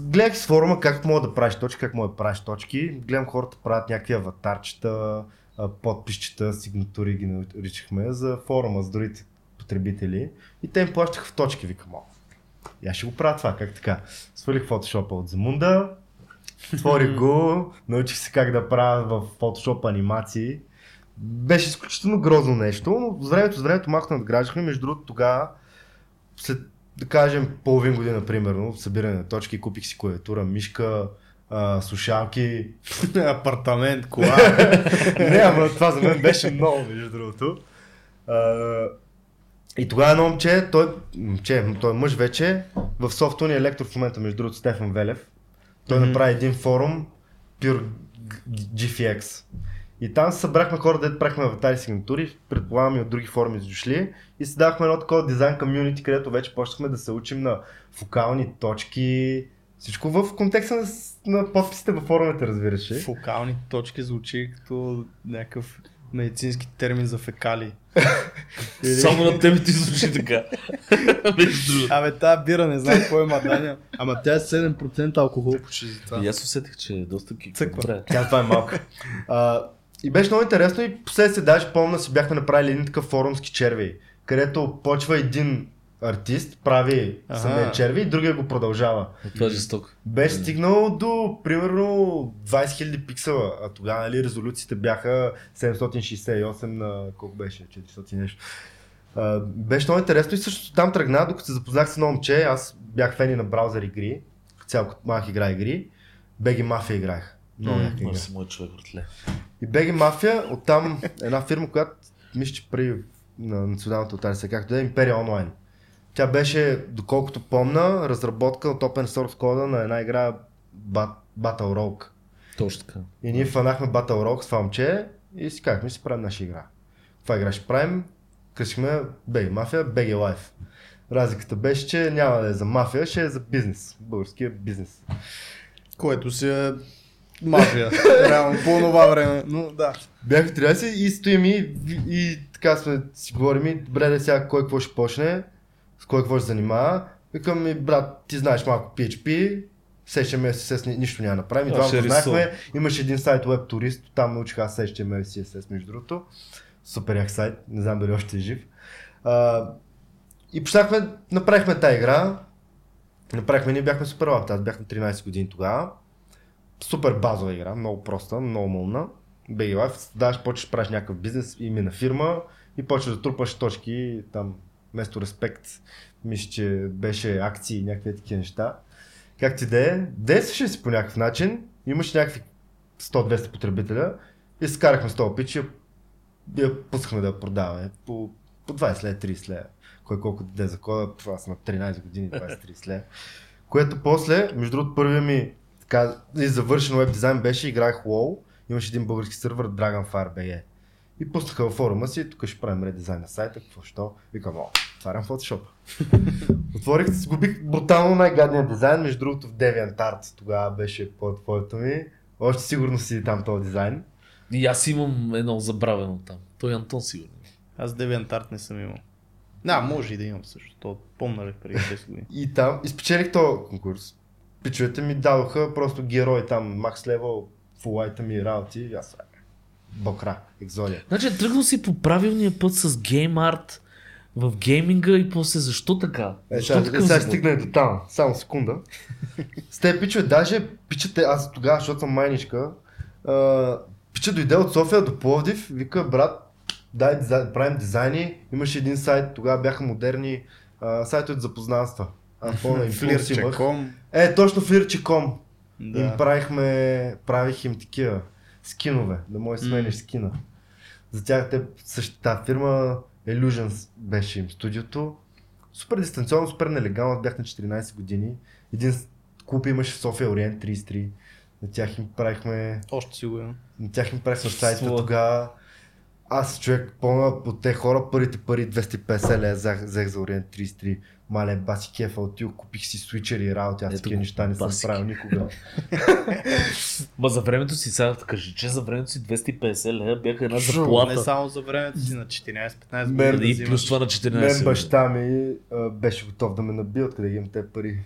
Гледах с форума как мога да правиш точки, как мога да правиш точки. Гледам хората правят някакви аватарчета, подписчета, сигнатури ги наричахме за форума с другите потребители. И те им плащаха в точки, викам, и аз ще го правя това, как така. Свалих фотошопа от Замунда, отворих го, научих се как да правя в фотошоп анимации беше изключително грозно нещо, но с времето, с времето малко надграждахме. Между другото, тогава, след да кажем половин година, примерно, събиране на точки, купих си клавиатура, мишка, а, слушалки. Апартамент, кола. Не, ама това за мен беше много, между другото. А, и тогава едно момче, той, момче, той е мъж вече, в софтуния електро в момента, между другото, Стефан Велев. Той Мгм. направи един форум, Pure GFX. И там събрахме хора, дето правихме аватари сигнатури, предполагам и от други форуми са дошли. И си дахме едно такова дизайн комьюнити, където вече почнахме да се учим на фокални точки. Всичко в контекста на, на подписите във форумите, разбираш. ли? Фокални точки звучи като някакъв медицински термин за фекали. Само на тебе ти звучи така. Абе, тази бира не знам кой има Даня. Ама тя е 7% алкохол почти за това. И аз усетих, че е доста. Цъква. Тя това е малка. А, и беше много интересно и последствие даже помня си бяхме направили един такъв форумски черви, където почва един артист, прави самия черви и другия го продължава. Това е жестоко. Беше стигнал до примерно 20 000 пиксела, а тогава нали, резолюциите бяха 768 на колко беше, 400 и нещо. А, беше много интересно и също там тръгна, докато се запознах с едно момче, аз бях фени на браузър игри, цял като малък игра игри, Беги Мафия играх. Много яка игра. Мой човек, братле. И BG Мафия, оттам една фирма, която мисля, че при на националната отария, както да е Imperia Online. Тя беше, доколкото помна, разработка от open source кода на една игра Bat- Battle Rogue. Точно така. И ние фанахме Battle Rogue с това момче и си казахме, си правим наша игра. Това игра ще правим, късихме BG Мафия, BG Life. Разликата беше, че няма да е за мафия, ще е за бизнес. Българския бизнес. Което си е мафия. Реално по това време. Но да. Бях в 13 и стоим и, и така сме си говорим, и добре да сега кой какво ще почне, с кой какво ще занимава. Викам ми, брат, ти знаеш малко PHP, SHML CSS ни- нищо няма да направим. И А, двамата ще знаехме, имаше един сайт Web Tourist, там научих аз и CSS между другото. Супер як сайт, не знам дали още е жив. А, и почнахме, направихме тази игра. Направихме, ние бяхме супер лапта, аз бях на 13 години тогава. Супер базова игра, много проста, много мълна. BG Life, даваш, почваш, правиш някакъв бизнес, име на фирма и почваш да трупаш точки там, вместо респект, мисля, че беше акции и някакви такива неща. Как ти да е, действаше си по някакъв начин, имаш някакви 100-200 потребителя и се карахме с този пич и я, пускахме да я продаваме по, по 20 лева, 30 лева. Кой колко даде за кода, аз на 13 години, 20-30 лева. Което после, между другото, първия ми така, завършен веб дизайн беше, играх WoW, имаше един български сървър Dragonfire BG. И пуснаха във форума си, тук ще правим редизайн на сайта, какво що? Викам, о, отварям Photoshop. Отворих, сгубих брутално най-гадния дизайн, между другото в DeviantArt тогава беше портфолиото ми. Още сигурно си там този дизайн. И аз имам едно забравено там. Той е Антон сигурно. Аз DeviantArt не съм имал. Да, може и да имам също. То помна ли преди 10 години. И там изпечелих този конкурс. Пичовете ми дадоха просто герой там, макс левел, фул айтъм и работи. И аз Бокра, екзодия. Значи тръгнал си по правилния път с гейм арт в гейминга и после защо така? Е, Защо сега, такъв сега стигна до там. Само секунда. С те пичове, даже пичате, аз тогава, защото съм майничка, а, пича дойде от София до Пловдив, вика, брат, дай дизайн, правим дизайни. Имаше един сайт, тогава бяха модерни а, сайтове за познанства. Аз помня. Флирче.com. Е, точно флирче.com. Да. Им правихме, правих им такива скинове, да можеш да смениш скина. За тях те, същата фирма, Illusions беше им студиото. Супер дистанционно, супер нелегално, бях на 14 години. Един клуб имаше в София Ориент 33. На тях им правихме, Още сигурно. на тях им правихме сайта тогава. Аз човек, помня от те хора, първите пари 250 лея взех, взех за Ориент 33. Мале, баси кефа, отидох, купих си свичери и работи, аз Ето такива неща не съм баси правил никога. Ма за времето си, сега кажи, че за времето си 250 лева бяха една Шо, Не заплата. само за времето си на 14-15 Мен- години. да И плюс това на 14 Мен баща ми а, беше готов да ме набие, откъде ги имам те пари.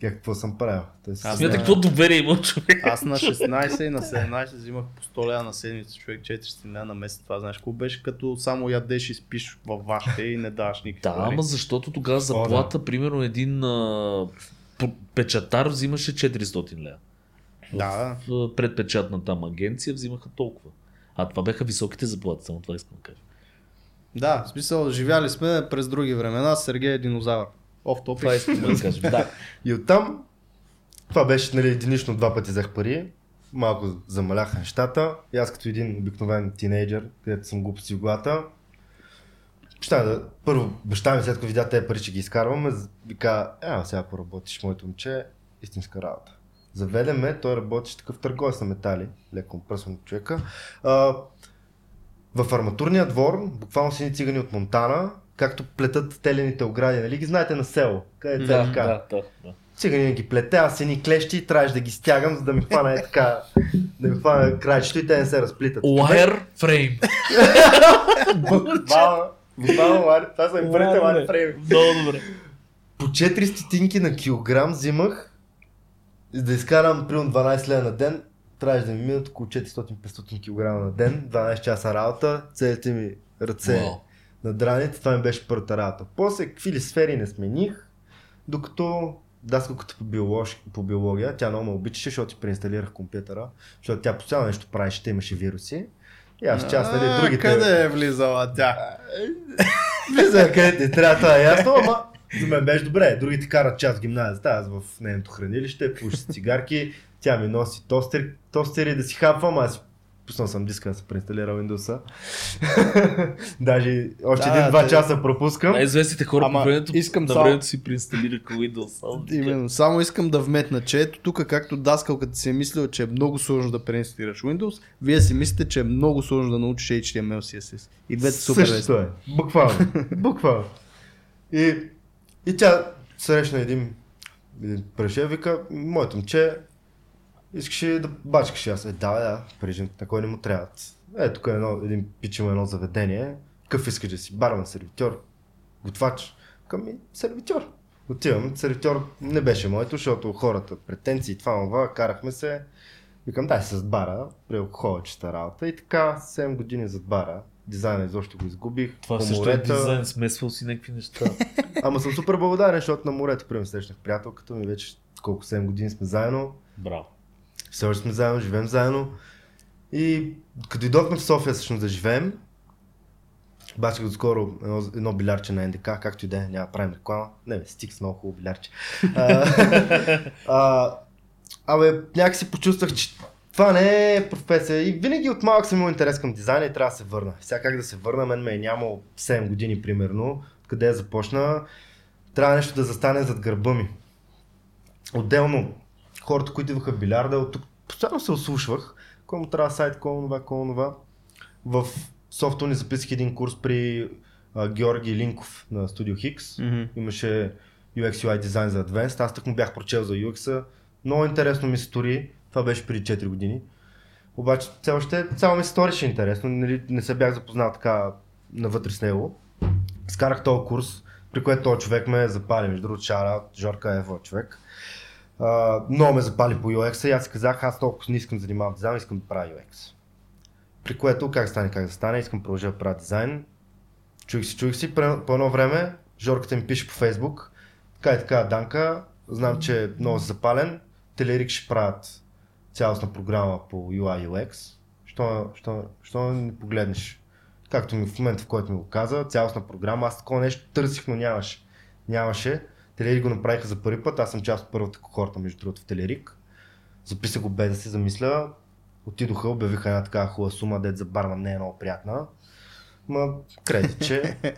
Какво съм правил. Тоест, Аз Смятай не- какво доверие има човек. Аз на 16 и на 17 взимах по 100 лева на седмица, човек 400 лева на месец. Това знаеш какво беше като само ядеш и спиш във вашите и не даваш никакви Да, ама защото тогава заплата, примерно един а, печатар взимаше 400 лева. Да, В предпечатна там агенция взимаха толкова. А това бяха високите заплати, само това искам да кажа. да, в смисъл, живяли сме през други времена, Сергей е динозавър. Оф Това топик. искам да кажа. Да. И оттам това беше нали, единично два пъти взех пари. Малко замаляха нещата. И аз като един обикновен тинейджър, където съм глупости в главата, Ща да, първо, баща ми след като видя тези пари, че ги изкарваме, вика, е, сега поработиш, моето момче, истинска работа. Заведе ме, той работеше такъв търговец на метали, леко пръсван човека. А, в арматурния двор, буквално си цигани от Монтана, както плетат телените огради, нали ги знаете на село, където е Да, така. да, да, да. Цигани ги плете, аз едни клещи и трябваше да ги стягам, за да ми хвана е така, да ми хвана крайчето и те не се разплитат. Wire frame. Буквално, това са ми първите фрейми. Много добре. По 4 стотинки на килограм взимах, да изкарам примерно 12 лева на ден, трябваше да ми минат около 400-500 кг на ден, 12 часа работа, целите ми ръце Вау. На драните, това ми беше първата работа. После какви ли сфери не смених, докато даскалката по, биолог, по биология, тя много ме обичаше, защото ти преинсталирах компютъра, защото тя постоянно нещо правеше, те имаше вируси. И аз част, нали, другите... Къде е влизала тя? Влиза където трябва, това е ясно, ама за мен беше добре. Другите карат час в гимназията, аз в нейното хранилище, пуша си цигарки, тя ми носи тостер, тостери да си хапвам, аз пуснал съм диска да се преинсталира Windows. Даже още Да, един-два те- часа пропускам. Най-известните хора Ама по времето, искам на само- времето си преинсталираха Windows. Именно, само искам да вметна, че ето тук, както даскалката си е мислила, че е много сложно да преинсталираш Windows, вие си мислите, че е много сложно да научиш HTML, CSS. И двете супер лесни. е. Буквално. Буквално. И, и тя срещна един, един преше, вика, моето момче, искаш ли да бачкаш? И Аз е, да, да, прижен, на кой не му трябва. Е, тук е едно, един пич има едно заведение. Какъв искаш да си? Бармен, сервитьор, готвач. Към ми, сервитьор. Отивам, сервитьор не беше моето, защото хората, претенции, това, това, карахме се. Викам, дай се с бара, при алкохолчета работа и така 7 години зад бара. Дизайна изобщо го изгубих. Това по също е морета. дизайн, смесвал си някакви неща. Ама съм супер благодарен, защото на морето, примерно, срещнах приятелката ми, вече колко 7 години сме заедно. Браво. Все още сме заедно, живеем заедно. И като дойдохме в София всъщност да живеем, бачках доскоро едно, едно билярче на НДК, както и да е, няма правим реклама. Не, бе, стик с много хубаво билярче. А, а, абе, някакси почувствах, че това не е професия. И винаги от малък съм имал интерес към дизайна и трябва да се върна. Сега как да се върна, мен ме е нямало 7 години примерно, къде я започна. Трябва нещо да застане зад гърба ми. Отделно, хората, които идваха в билярда, от тук постоянно се ослушвах. Кой му трябва сайт, кой това, кой това. В софтуни записах един курс при а, Георги Линков на Studio Hix. Мгм. Имаше UX UI дизайн за Advanced. Аз так му бях прочел за UX-а. Много интересно ми се стори. Това беше преди 4 години. Обаче все още цяло ми се стореше интересно. Нали, не се бях запознал така навътре с него. Скарах този курс, при което този човек ме запали. Между другото, шара, Жорка е човек. А, много ме запали по UX и аз си казах, аз толкова не искам да занимавам дизайн, искам да правя UX. При което как стане, как да стане, искам да продължа да правя дизайн. Чуих си, чуих си, по едно време Жорката ми пише по Фейсбук, така и така, Данка, знам, че е много запален, Телерик ще правят цялостна програма по UI UX, що, що, що не погледнеш? Както ми в момента, в който ми го каза, цялостна програма, аз такова нещо търсих, но нямаше. Нямаше. Телерик го направиха за първи път, аз съм част от първата кохорта, между другото, в Телерик. Записах го без да се замисля. Отидоха, обявиха една така хубава сума, дет за барман не е много приятна. Ма, кредитче.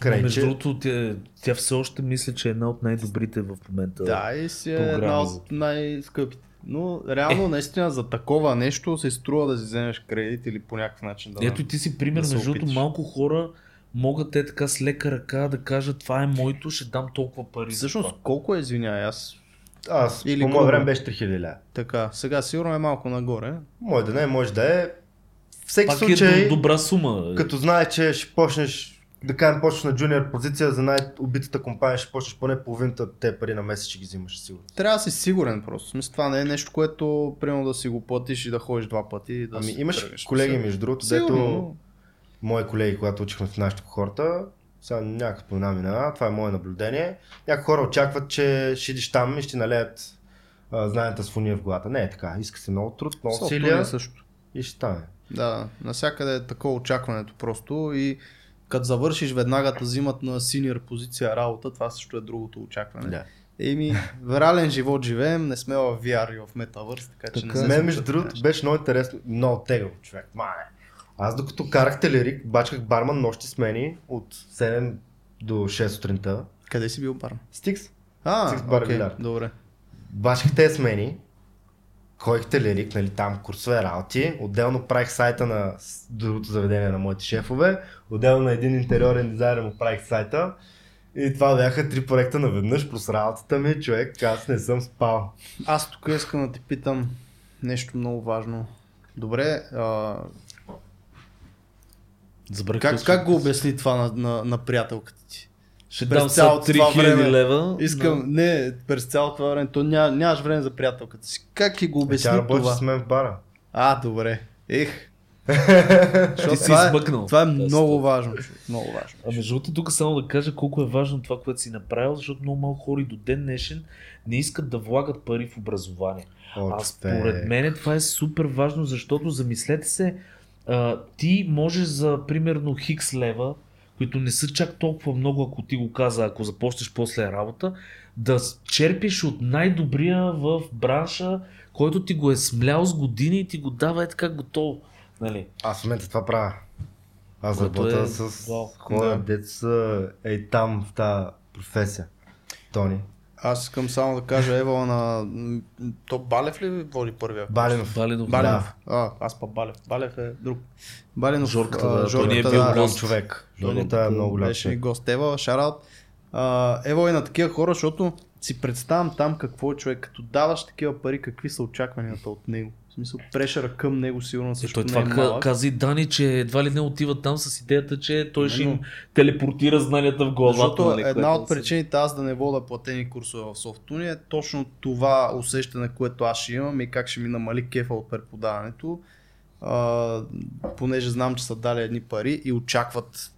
Кредитче. между другото, тя, тя все още мисля, че е една от най-добрите в момента. Да, и си е програма една от най-скъпите. Но реално, наистина, за такова нещо се струва да си вземеш кредит или по някакъв начин да... Ето ти си пример, да между другото, малко хора могат те така с лека ръка да кажат това е моето, ще дам толкова пари. за Всъщност, това. колко е, извинявай, аз Аз, Или по мое време беше 3000 ля. така, сега сигурно е малко нагоре. Може да не, може да е. Всеки Пак случай, е до- добра сума. като знаеш, че ще почнеш, да кажем, почнеш на джуниор позиция за най-убитата компания, ще почнеш поне половината от те пари на месец, ще ги взимаш сигурно. Трябва да си сигурен просто. Смисъл, това не е нещо, което примерно да си го платиш и да ходиш два пъти. Да Ами имаш колеги, между другото, Сигурно, дето мои колеги, когато учихме в нашата хорта, сега някакъв споменавам имена, това е мое наблюдение. Някои хора очакват, че ще идиш там и ще налеят а, знанията с фуния в главата. Не е така. Иска се много труд, много усилия е също. и ще стане. Да, навсякъде е такова очакването просто и като завършиш веднага да взимат на синьор позиция работа, това също е другото очакване. Да. Еми, в реален живот живеем, не сме в VR и в Metaverse, така че Така. не се Мен, между другото, беше много интересно, много тегаво човек. Мае. Аз докато карах телерик, бачках барман нощи смени от 7 до 6 сутринта. Къде си бил барм? Стикс. А, Сикс бар окей, биляр. добре. Бачках тези смени. Ходих телерик, нали, там курсове работи. Отделно правих сайта на с- другото заведение на моите шефове. Отделно на един интериорен дизайнер му правих сайта. И това бяха три проекта наведнъж плюс работата ми, човек, аз не съм спал. Аз тук искам да те питам нещо много важно. Добре, а, Забравих как, как го обясни това на, на, на приятелката ти? Ще през дам цялото това 3000 време? лева. Искам, не, през цялото това време, то ня, нямаш време за приятелката си. Как ти го обясни Тя работи това? с мен в бара. А, добре. Ех. Ти си е, измъкнал. това е Да, много важно. Много важно. А между другото, тук само да кажа колко е важно това, което си направил, защото много малко хора и до ден днешен не искат да влагат пари в образование. О, А според мен това е супер важно, защото замислете се, а, ти можеш за примерно хикс лева, които не са чак толкова много, ако ти го каза, ако започнеш после работа, да черпиш от най-добрия в бранша, който ти го е смлял с години и ти го дава е така готово. Нали? Аз в момента това правя. Аз работя е- с вау. хора, Да. дето са ей там в тази професия. Тони. Аз искам само да кажа Ева на... То Балев ли води първия? Балинов. Балинов. Баленов. А, аз па Балев. Балев е друг. Баленов. Жорката, а, да, той Жорката, ни е бил да. голям гост. човек. Жорката е много голям Беше гост. Ева, шараут. Ева е на такива хора, защото си представям там какво е човек. Като даваш такива пари, какви са очакванията от него. Смисъл, прешера към него сигурно Е, също той не това е малък. каза и Дани, че едва ли не отива там с идеята, че той ще им Именно. телепортира знанията в главата. Защото нали, една което от причините аз да не вода платени курсове в Софтуни е точно това усещане, което аз ще имам и как ще ми намали кефа от преподаването. А, понеже знам, че са дали едни пари и очакват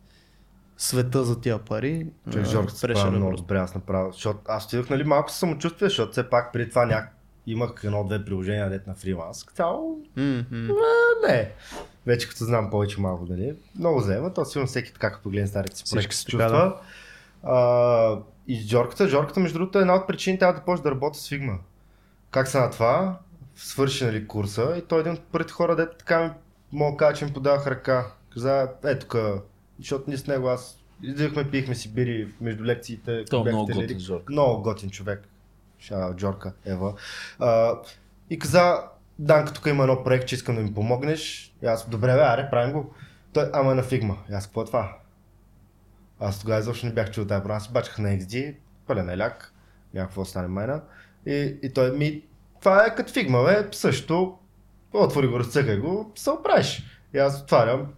света за тия пари. Човек, а, Жорката се много добре, аз направя. Защото аз отидох нали, малко със самочувствие, защото все пак преди това няк... имах едно-две приложения дет на фриланс. Цяло М, м. не. Вече като знам повече малко, нали? Много взема, то сигурно всеки така като гледа старите си проекти се чувства. А, и Жорката, Жорката между другото е една от причините аз да почна да работя с Figma. Как са на това? Свърши нали, курса и той е един от първите хора, дето така ми мога да кажа, че ми подавах ръка. Каза, е тук, защото ние с него аз излизахме, пихме си бири между лекциите. Той е много готин Жорка. Много готин човек. Джорка, Ева. А, и каза, Данка, тук има едно проект, че искам да ми помогнеш. И аз, добре, бе, аре, правим го. Той, ама е на фигма. И аз, какво е това? Аз тогава изобщо не бях чул тази програма. Аз бачках на XD, пълен еляк, някакво стане майна. И, и той ми, това е като фигма, бе, също. Отвори го, разцъкай го, се оправиш. И аз отварям.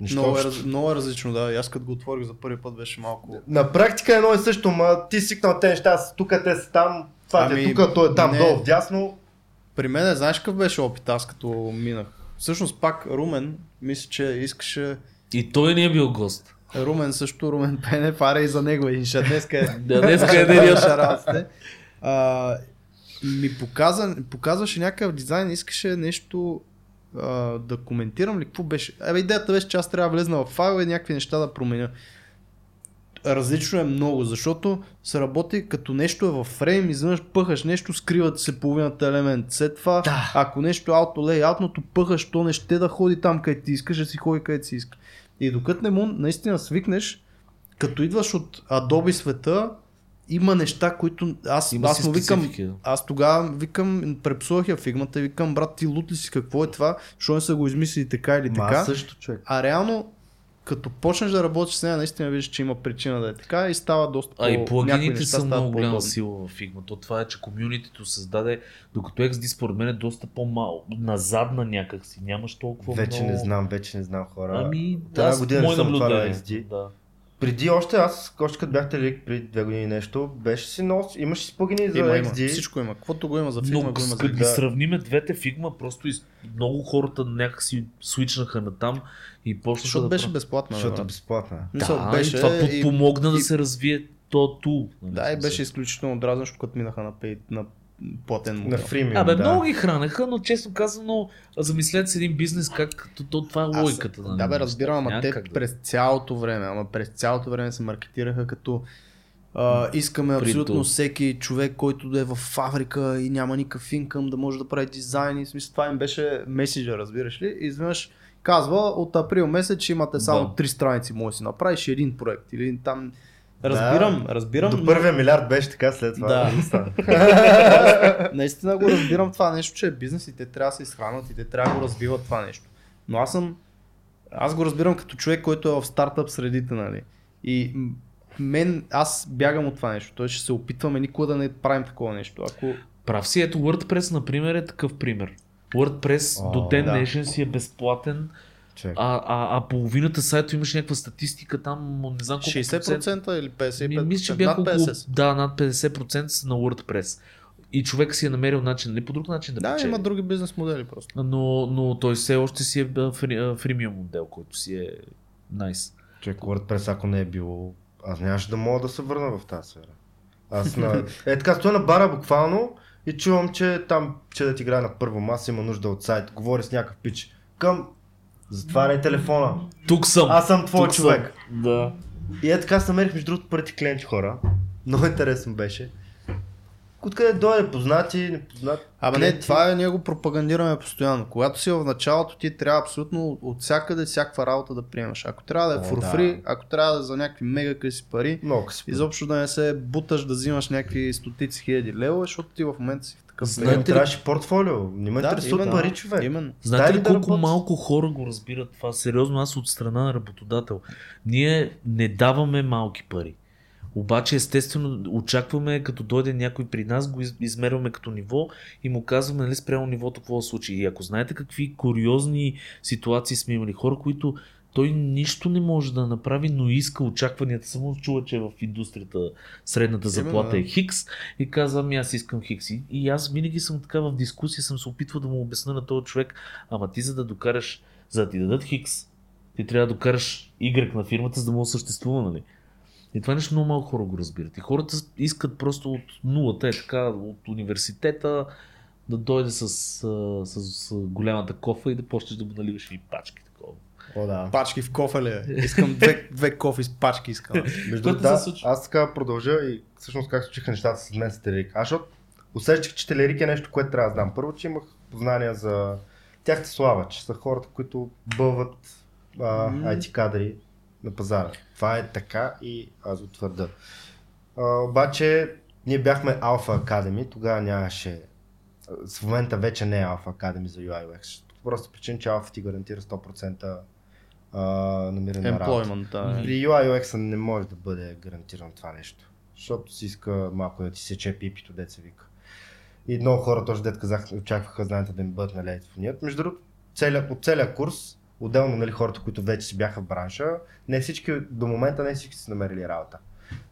Нищо Много, е, раз- много е различно, да. И аз като го отворих за първи път беше малко... На практика е едно и също, ма ти свикнал тези неща, тук те са там, това ами, Ами, е тук, той е там не. долу вдясно. При мен, знаеш какъв беше опит аз като минах? Всъщност пак Румен, мисля, че искаше... И той не е бил гост. Румен също, Румен Пене, фара и за него. И ще днеска е Да, днеска е деня. шараците. А, ми показа, показваше някакъв дизайн, искаше нещо а, да коментирам ли, какво беше? Абе, идеята беше, че аз трябва да влезна в файл и някакви неща да променя. Различно е много, защото се работи като нещо е в фрейм, изведнъж пъхаш нещо, скриват се половината елемент. След това, Да. ако нещо е ауто лейаутното пъхаш, то не ще да ходи там, където ти искаш, да си ходи където си искаш. И докато не му наистина свикнеш, като идваш от Adobe света, има неща, които аз, Има аз му викам, да. аз тогава викам, препсувах я фигмата и викам, брат, ти лут ли си, какво е това, що не са го измислили така или Ма така. също човек. А реално, като почнеш да работиш с нея, наистина виждаш, че има причина да е така и става доста А и плагините са много голяма сила в Figma. То това е, че комюнитито създаде, докато XD според мен е доста по-мал, назадна някак си. Нямаш толкова Вече много... не знам, вече не знам хора. Ами, да, година съм наблюдение. XD. Да. Преди още аз, още като бях телек, преди две години нещо, беше си нос, имаше си плагини за Има, има. XD. Всичко има. Каквото го има за филма, Но го има за като ги да. сравниме двете Figma, просто из... много хората някакси свичнаха на там и почнаха Защото да беше правят. безплатно. Защото безплатна. Да, беше, и това и- подпомогна да и- се развие то тул. нали, Да, и беше изключително дразнещо, като минаха на, пей, на платен На модел. фримиум, Абе, да. много ги хранеха, но честно казано, замислете си един бизнес, как то, то, това е Аз- логиката. нали? Да, бе, разбирам, ама те да- през цялото време, ама през цялото време се маркетираха като А, искаме При абсолютно всеки човек, който да е в фабрика и няма никакъв инкъм, да може да прави дизайн. И смисъл това им беше месенджер, разбираш ли? И изведнъж казва от април месец, че имате само Да. три страници, може да си направиш един проект. Или там... Разбирам, Да, разбирам. До но- първия милиард беше така, след това. Да. не стана. Наистина го разбирам това нещо, че е бизнес и те трябва да се изхранват и те трябва да го развиват това нещо. Но аз съм, аз го разбирам като човек, който е в стартъп средите, нали. И мен, аз бягам от това нещо. Той ще се опитваме никога да не правим такова нещо. Ако... Прав си, ето WordPress, например, е такъв пример. WordPress О, до ден да. днешен си е безплатен, А, а, а половината сайто имаш някаква статистика там, не знам колко 60% или 55%? Ми, мисля, че бяха около, 50. да, над 50% са на WordPress. И човек си е намерил начин, нали по друг начин да, Да, печели. има други бизнес модели просто. но, но той все още си е фри, фримиум модел, който си е найс. Човек, WordPress, ако не е било, аз нямаше да мога да се върна в тази сфера. Аз на... Е така, стоя на бара буквално и чувам, че там, че да ти играе на първо маса, има нужда от сайт. Говори с някакъв пич. Към, затваряй телефона. Тук съм! Аз съм твой Тук човек. Съм. Да. И е така се намерих между другото първите клиенти хора. Много интересно беше. Откъде дойде, познати, непознати. Абе не, това е, ние го пропагандираме постоянно. Когато си в началото, ти трябва абсолютно от всякъде всякаква работа да приемаш. Ако трябва да е for да. free, ако трябва да е за някакви мега къси пари, Много изобщо да не се буташ да взимаш някакви стотици хиляди лева, защото ти в момента си в Знаете Знаете ли- трябваше портфолио. Не ме интересуват именно. пари, човек. Именно. Знаете Дай ли да колко работя? малко хора го разбират това? Сериозно, аз от страна на работодател. Ние не даваме малки пари. Обаче, естествено, очакваме, като дойде някой при нас, го из- измерваме като ниво и му казваме, нали, спрямо нивото, какво се случи. И ако знаете какви куриозни ситуации сме имали, хора, които той нищо не може да направи, но иска очакванията. Само чува, че в индустрията средната заплата е хикс и казва, ами аз искам хикс. И- И аз винаги съм така в дискусия, съм се опитвал да му обясня на този човек, ама ти за да докараш, за да ти дадат хикс, ти трябва да докараш Y на фирмата, за да му съществува, нали? И това нещо много малко хора го разбират. И хората искат просто от нулата, е така, от университета, да дойде с, с, с голямата кофа и да почнеш да му наливаш и пачки. О, да. Пачки в кофе ли? е? Искам две, две кофи с пачки искам. Между другото, да, аз така продължа и всъщност как случиха нещата с мен с Телерик. Аз защото усещах, че Телерик е нещо, което трябва да знам. Първо, че имах познания за тяхте слава, че са хората, които бълват а. IT кадри на пазара. Това е така и аз го твърда. А, обаче, ние бяхме Alpha Academy, тогава нямаше в момента вече не е Alpha Academy за UI UX. Просто причина, че Alpha ти гарантира 100% а, намиране на работа. Да. При UI UX не може да бъде гарантирано това нещо. Защото си иска малко да ти сече пипито, деца вика. И много хора, точно дет казах, очакваха знанието да им бъдат налети телефоният. Между другото, целия, от целия курс, отделно нали, хората, които вече си бяха в бранша, не всички, до момента не всички са намерили работа.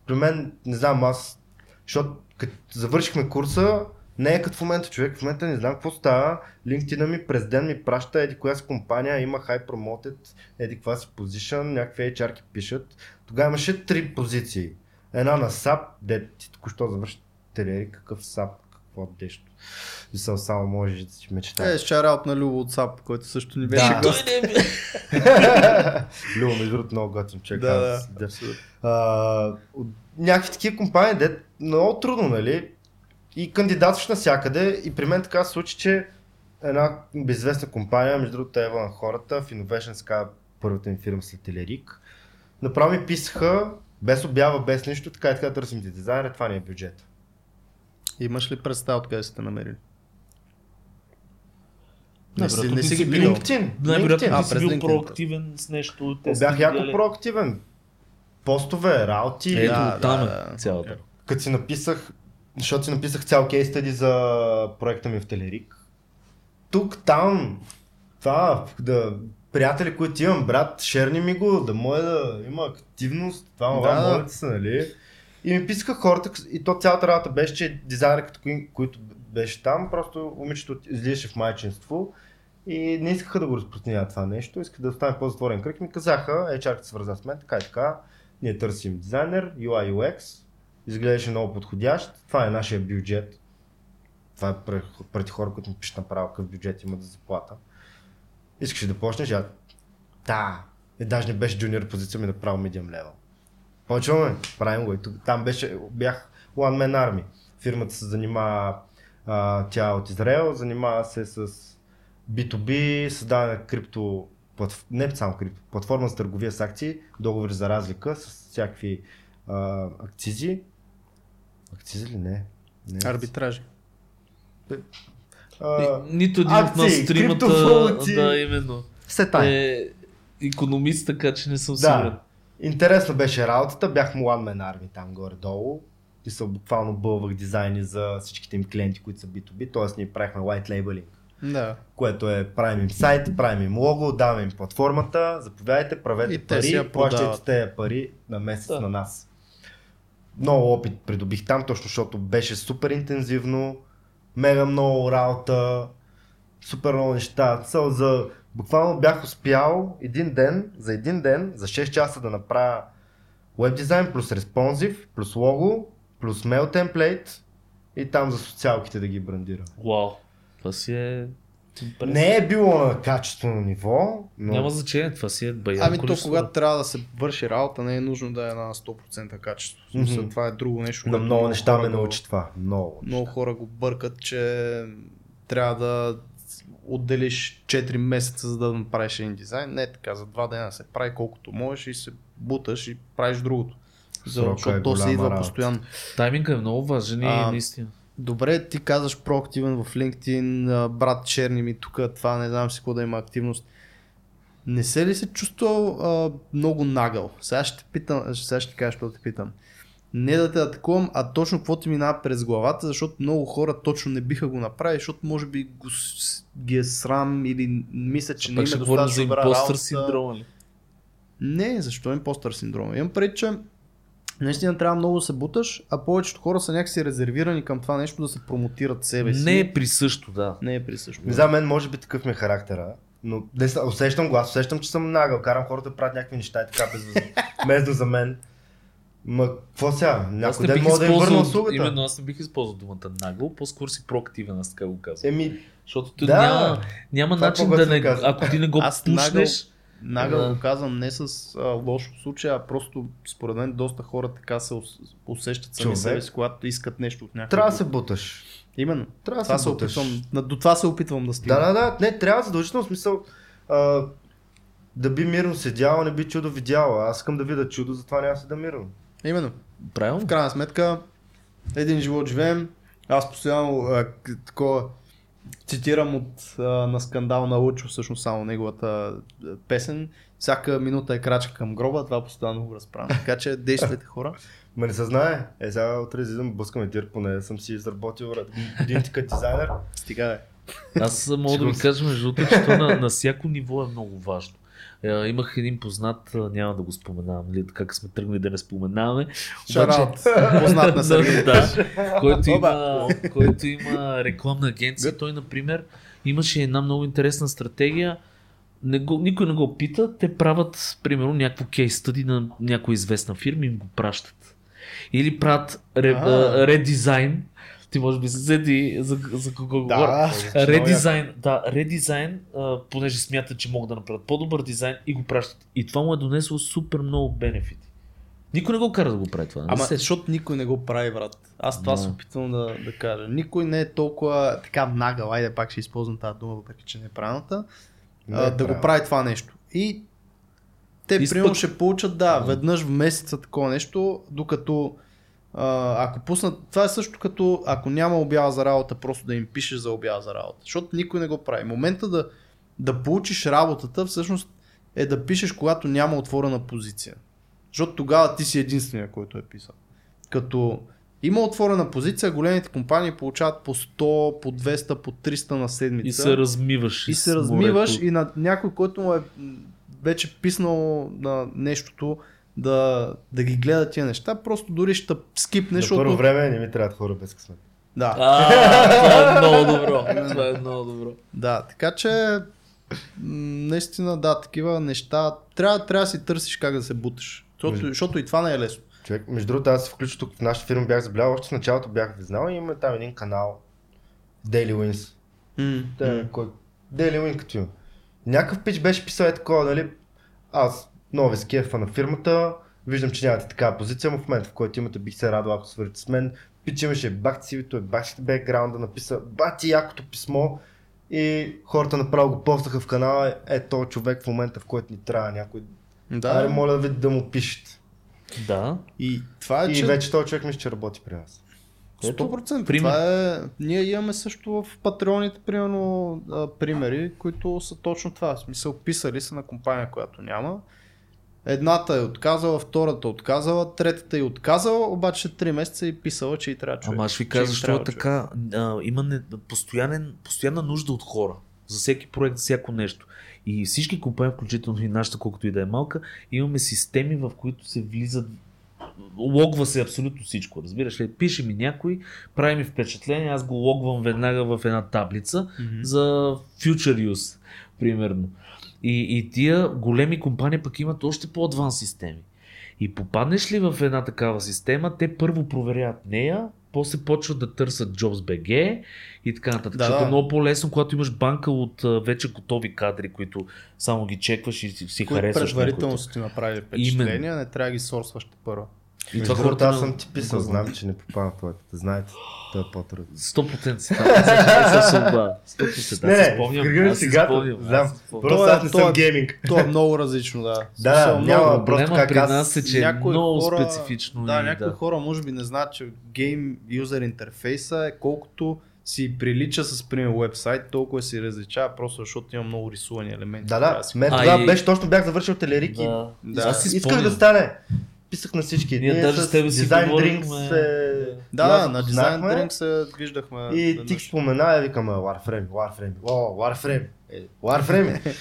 При мен, не знам, аз, защото като завършихме курса, не е като в момента човек, в момента не знам какво става. LinkedIn ми през ден ми праща еди коя си компания, има high promoted, еди каква си position, някакви HR-ки пишат. Тогава имаше три позиции. Една на SAP, де ти току-що завърши телери, какъв SAP, какво нещо. Мисъл, само можеш да си мечтаеш. Е, шараут на Любо от САП, който също ни беше Да. гост. Е... Любо, между другото, много готин човек. Да, да, аз- абсолютно. А, от някакви такива компании, де много трудно, нали? И кандидатстваш навсякъде и при мен така се случи, че една безизвестна компания, между другото Ева на хората, в Innovation така първата им фирма след Телерик, направо ми писаха без обява, без нищо, така и така търсим ти дизайнер, това ни е бюджет. Имаш ли представа откъде сте намерили? Не си, не си ги бил-. LinkedIn. Най-вероятно LinkedIn. А, ти си през бил LinkedIn. проактивен с нещо. те Бях яко проактивен. Постове, работи. Ето, Да, там да, е да. цялата. Като си написах, защото си написах цял кейс стади за проекта ми в Телерик. Тук, там, това, да, приятели, които имам, брат, шерни ми го, да може да има активност, това, това, Да, да. молите се, нали? И ми писаха хората, и то цялата работа беше, че дизайнерът, кои- който беше там, просто момичето излизаше в майчинство и не искаха да го разпространяват това нещо, искаха да остане по-затворен кръг ми казаха, HR се свърза с мен, така и така, ние търсим дизайнер, UI UX, изглеждаше много подходящ, това е нашия бюджет. Това е пред, пред хора, които ми пишат направо какъв бюджет имат за заплата. Искаш ли да почнеш? Я... Да. И даже не беше джуниор позиция, ми направо medium level. Почваме, правим го. И тук, там беше, бях One Man Army. Фирмата се занимава, а, тя е от Израел, занимава се с B2B, създаване крипто, платф... не само крипто, платформа за търговия с акции, договори за разлика с всякакви а, акцизи. Акцизи ли? Не. не Арбитражи. А, Ни- Нито един от нас тримата, да, именно, все тайна. е економист, така че не съм Да. сигурен. Интересна беше работата, бях му One Man Army там горе-долу. И са буквално бълвах дизайни за всичките им клиенти, които са B2B, т.е. ние правихме white labeling, Да. което е правим им сайт, правим им лого, даваме им платформата, заповядайте, правете И пари, плащайте тези пари на месец Да. на нас. Много опит придобих там, точно защото беше супер интензивно, мега много работа, супер много неща. Цел за... Буквално бях успял един ден, за един ден, за 6 часа да направя веб дизайн, плюс респонзив, плюс лого, плюс мейл темплейт и там за социалките да ги брандира. Вау, това си е... интересно. Не е било на качествено ниво, но Няма значение, това си е бая. Ами то когато трябва да се върши работа, не е нужно да е на 100% качество. Смисъл, Мгм. Това е друго нещо. на много неща ме научи това. Много. Много хора го бъркат, че трябва да отделиш 4 месеца, за да направиш един дизайн. Не е така, за 2 дена се прави колкото можеш и се буташ и правиш другото. За, защото е то се идва работа. постоянно. Тайминга е много важен и А, наистина. Добре, ти казваш проактивен в LinkedIn, а, брат черни ми тук, това не знам си какво да има активност. Не се ли се чувствал а, много нагъл? Сега ще питам, сега ще кажа, какво те питам. Не да те атакувам, а точно какво ти минава през главата, защото много хора точно не биха го направили, защото може би го, ги е срам или мислят, че не им Пак е ще говорим за достатъчно добра работа. синдрома ли? Не, защо импостър синдром? Имам преди, че наистина трябва много да се буташ, а повечето хора са някакси резервирани към това нещо да се промотират себе си. Не е присъщо, да. Не е присъщо. Не знам, мен може би такъв ми е характера, но усещам го, аз усещам, че съм нагъл, карам хората да правят някакви неща и така без, безно за мен. Ма, какво сега? Някой не ден мога да им върна услугата. именно аз не бих използвал думата нагъл, по-скоро си проактивен, аз така го казвам. Еми, Защото ти да. няма, няма Това начин да не, ако ти не го Аз пушнеш, Нагъл Да. го казвам не с а, лошо случай, а просто според мен доста хора така се ус- усещат сами Човек. себе си, когато искат нещо от някой. трябва да се буташ. Именно. Трябва да Това се се буташ. опитвам, до това се опитвам да стигна. Да, да, да. Не, трябва задължително смисъл. А, да би мирно седяла, не би чудо видяла. Аз искам да видя чудо, затова няма да седа мирно. Именно. правилно. В крайна сметка, един живот живеем. Аз постоянно а, такова цитирам от а, на скандал на Лучо, всъщност само неговата песен. Всяка минута е крачка към гроба, това постоянно го разправям. Така че действайте хора. Ма не се знае. Е, сега утре излизам, блъскаме тир, поне съм си изработил един дизайнер. Стига е. Аз мога да ви кажа между другото, че то на, на всяко ниво е много важно. Е, имах един познат, няма да го споменавам, нали, как сме тръгнали да не споменаваме. Шараут. Познат на Сергей. да, който, има, който има рекламна агенция. Той, например, имаше една много интересна стратегия. Не го, никой не го пита, те правят, примерно, някакво кейс стъди на някоя известна фирма и им го пращат. Или правят редизайн. Ти може би се седи за, за кого говоря. Да. Редизайн, да, редизайн, а, понеже смятат, че могат да направят по-добър дизайн и го пращат. И това му е донесло супер много бенефити. Никой не го кара да го прави това. Ама се- защото никой не го прави, брат. Аз това Да. се опитвам да, да кажа. Никой не е толкова така нагъл, айде пак ще използвам тази дума, въпреки че не е правилната, Не а, е да го прави това нещо. И те, примерно, ще получат, да, веднъж в месеца такова нещо, докато а, ако пуснат, това е също като ако няма обява за работа, просто да им пишеш за обява за работа. Защото никой не го прави. Момента да, да получиш работата, всъщност е да пишеш, когато няма отворена позиция. Защото тогава ти си единствения, който е писал. Като има отворена позиция, големите компании получават по 100, по 200, по 300 на седмица. И се размиваш. И се размиваш морето. и на някой, който му е вече писнал на нещото да, да ги гледа тия неща, просто дори ще скипне, На защото... първо време не ми трябват хора без късмет. Да, А, това е много добро. Това е много добро. да, така че наистина да, такива неща трябва, трябва да си търсиш как да се буташ. Защото, защото и това не е лесно. Човек, между другото, аз се включих тук в нашата фирма, бях забелял, още в началото бях знал и имаме там един канал Daily Wins. М, Те, м. кой? Daily Win като има. Някакъв пич беше писал е такова, нали? Аз много ви скефа на фирмата, Виждам, че нямате такава позиция, но в момента, в който имате, бих се радвал, ако свърите с мен. Пич имаше бах цивито, е бахте бекграунда, написа бати якото писмо и хората направо го постаха в канала. Е, то човек в момента, в който ни трябва някой. Да. Аре, моля да ви да му пишете. Да. И това е, И че вече този човек мисля, че работи при нас. 100%. пример. Това е... Ние имаме също в патреоните, примерно, а, примери, които са точно това. В смисъл, писали са на компания, която няма. Едната е отказала, втората е отказала, третата е отказала, обаче 3 месеца е писала, че и трябва човек. Ама аз ви кажа, защо е така. А, има не, постоянен, постоянна нужда от хора. За всеки проект, за всяко нещо. И всички компании, включително и нашата, колкото и да е малка, имаме системи, в които се влизат логва се абсолютно всичко, разбираш ли? Пише ми някой, прави ми впечатление, аз го логвам веднага в една таблица Мгм. за future use, примерно. И, и тия големи компании пък имат още по-адванс системи. И попаднеш ли в една такава система, те първо проверяват нея, после почват да търсят JobsBG и така нататък. Да, Защото е много по-лесно, когато имаш банка от вече готови кадри, които само ги чекваш и си, си харесваш. предварително са ти направили впечатление, не трябва да ги сорсваш първо. И това хората аз съм ти писал, знам, че не попадам в твоята. Знаете, това е по-трудно. 100% си. Аз да. 100%. Не, Аз не, спомням. кръга аз сега, аз знам. Просто Той е- аз не той съм е- гейминг. То е много различно, да. Да, няма. Просто как при аз- нас е, че е някои много специфично. Да, някои хора може би не знаят, че гейм юзер интерфейса е колкото си прилича с пример вебсайт, толкова си различава, просто защото има много рисувани елементи. Да, да, мен тогава беше, точно бях завършил телерик и Да. Да. Аз исках да стане. Писах на всички. Ние даже с тебе си Дизайн говорихме. Drinks се... Да, да, на Design запознахме Drink се виждахме. И веднъж. ти спомена, я викам, «А, Warframe, Warframe, о, Warframe, е, Warframe.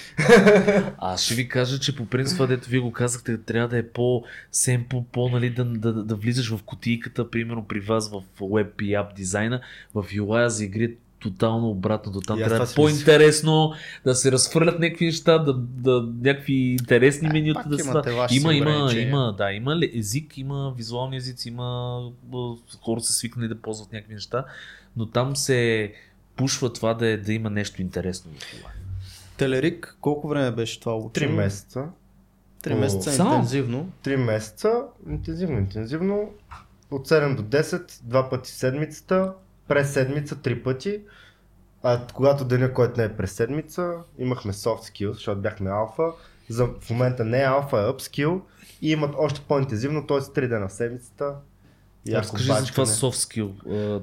Аз ще ви кажа, че по принцип, това, дето вие го казахте, трябва да е по-семпл, по, нали, да, да, да, влизаш в кутийката, примерно при вас в Web и App дизайна, в UI за игри е тотално обратното. Там трябва да е по-интересно, да се разхвърлят някакви неща, да, да някакви интересни Е, менюта да са. Има, има, има, да, има език, има визуални езици, има а, хора са свикнали да ползват някакви неща, но там се пушва това да, е, да има нещо интересно в това. Телерик, колко време беше това Три обучение? месеца. Три О, месеца само? интензивно. Три месеца, интензивно, интензивно. От 7 до 10, два пъти седмицата, през седмица три пъти. А когато деня, който не е през седмица, имахме soft skills, защото бяхме алфа. За, в момента не е алфа, е upskill. И имат още по-интензивно, т.е. 3 дена в седмицата. Разкажи за това soft skill.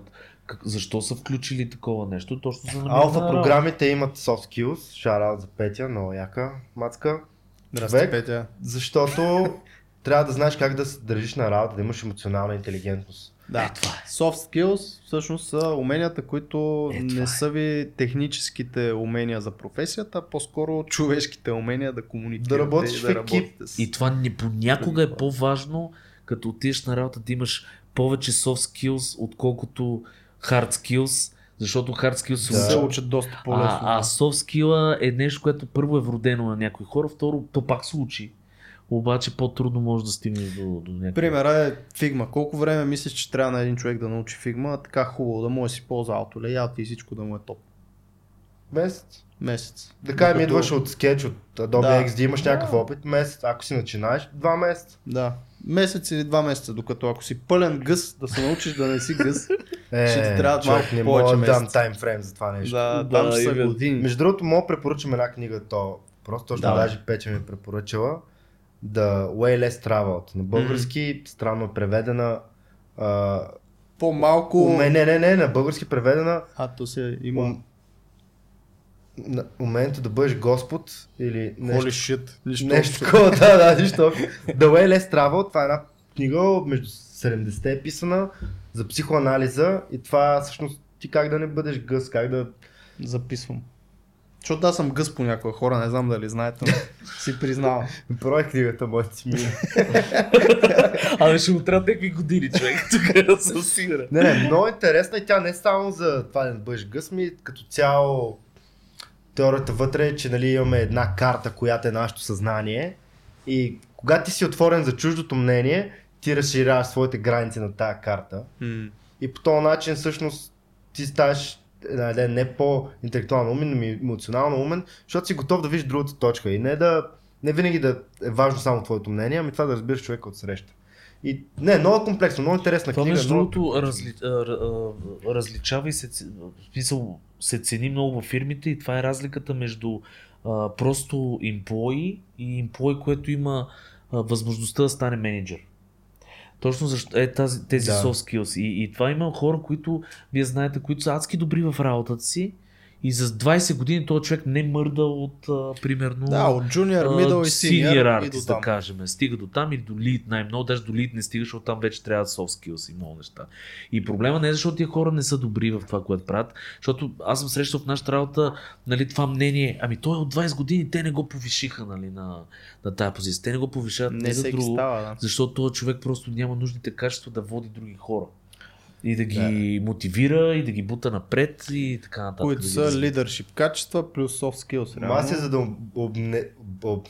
Защо са включили такова нещо? Точно за Алфа на работа. програмите имат soft skills. Out за Петя, много яка мацка. Здрасти. Петя. Защото трябва да знаеш как да се държиш на работа, да имаш емоционална интелигентност. Да, soft skills всъщност са уменията, които Е, това не е. са ви техническите умения за професията, а по-скоро човешките умения да комуникирате. Да работиш и в да екип. работите с... И това не понякога е по-важно, като отидеш на работа да имаш повече soft skills, отколкото hard skills, защото hard skills се Да. се учат. учат доста по-лесно. А, а soft skill е нещо, което първо е вродено на някои хора, второ то пак се учи. Обаче по-трудно може да стигнеш до, до някакви. Примера е Figma. Колко време мислиш, че трябва на един човек да научи Figma? Така хубаво да може да си ползва layout и всичко да му е топ. Месец. Месец. Да кажем, Докато- идваш от скетч, от Adobe Да. XD, имаш някакъв опит, месец, ако си начинаеш, два месеца. Да. Месец или два месеца, докато ако си пълен гъс, да се научиш да не си гъс, Е, Ще ти трябват човек, малко не повече да дам таймфрейм за това нещо. да, Да, там ще са години. Между другото, мога да препоръчам една книга, то просто точно Давай. даже Петя ми е препоръчала. The Way Less Traveled. На български странно е преведена. А, По-малко... уме, не, не, не, на български преведена А, то се има... ум, на, умението да бъдеш Господ или нещо Holy shit. Нищо Нещо такова, да, да, нищо. The Way Less Travel, това е една книга между 70-те е писана за психоанализа и това всъщност ти как да не бъдеш гъс, как да... Записвам. Защото аз съм гъс по някои хора, не знам дали знаете, но си признавам. Брой книгата, може си мина. Абе ще му трябва някакви години, човек. Тук съм сигурен. Не, не, много интересна и тя не е само за това да бъдеш гъс, ми като цяло теорията вътре е, че нали, имаме една карта, която е нашето съзнание и когато ти си отворен за чуждото мнение, ти разширяваш своите граници на тази карта. И по този начин всъщност ти ставаш ден не по-интелектуално умен, но и емоционално умен, защото си готов да видиш другата точка и не да Не винаги да е важно само твоето мнение, ами това да разбираш човека от среща. И не, много комплексно, много интересна Това книга. между другото разли, различава и се, смисъл, се цени много във фирмите и това е разликата между а, просто employee и employee, което има а, възможността да стане менеджер. Точно защо е тази, тези Да. soft skills. И, и това има хора, които, вие знаете, които са адски добри в работата си и за 20 години този човек не мърда от, а, примерно, Да, от junior, middle и senior, senior artist, да кажем. Стига до там или до lead най-много, даже до lead не стига, защото там вече трябва soft skills и много неща. И проблема не е защото тия хора не са добри в това, което правят, защото аз съм срещал в нашата работа нали, това мнение, ами той е от 20 години, те не го повишиха нали, на, на тази позиция. Те не го повишават Не за всеки друго, става, да. защото този човек просто няма нужните качества да води други хора. И да ги мотивира, и да ги бута напред, и така нататък. Които да са leadership качества плюс soft skills. Реално. Аз е за да об, обне, об,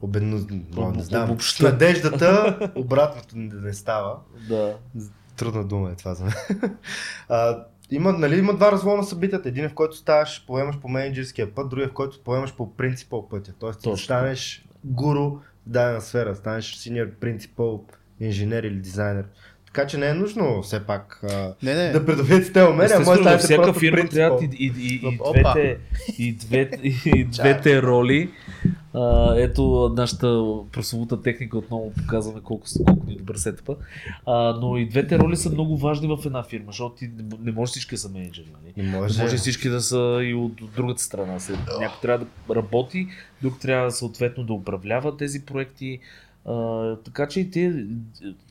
обедно, Об- не знам, с надеждата обратното не, не става. Да. Трудна дума е това за мен. А, има, нали, има два развоя на събитията. Един е в който ставаш, поемаш по менеджерския път, другия е в който поемаш по принципал пътя. Тоест ти Точно. станеш гуру в дадена сфера, станеш синьор принципал, инженер или дизайнер. Така че не е нужно все пак а, Не, не. да придобиете те умения, може да всяка фирма принципал. трябва и, и, и, и, Опа. двете, и, двете, и двете роли. А, ето нашата прословута техника отново показваме колко, колко ни е добър сетъпа. А, но и двете роли са много важни в една фирма, защото ти не- не може всички да са менеджери. Нали? Не може, може всички да са и от, от другата страна. Някой трябва да работи, друг трябва съответно да управлява тези проекти. А, така че и те,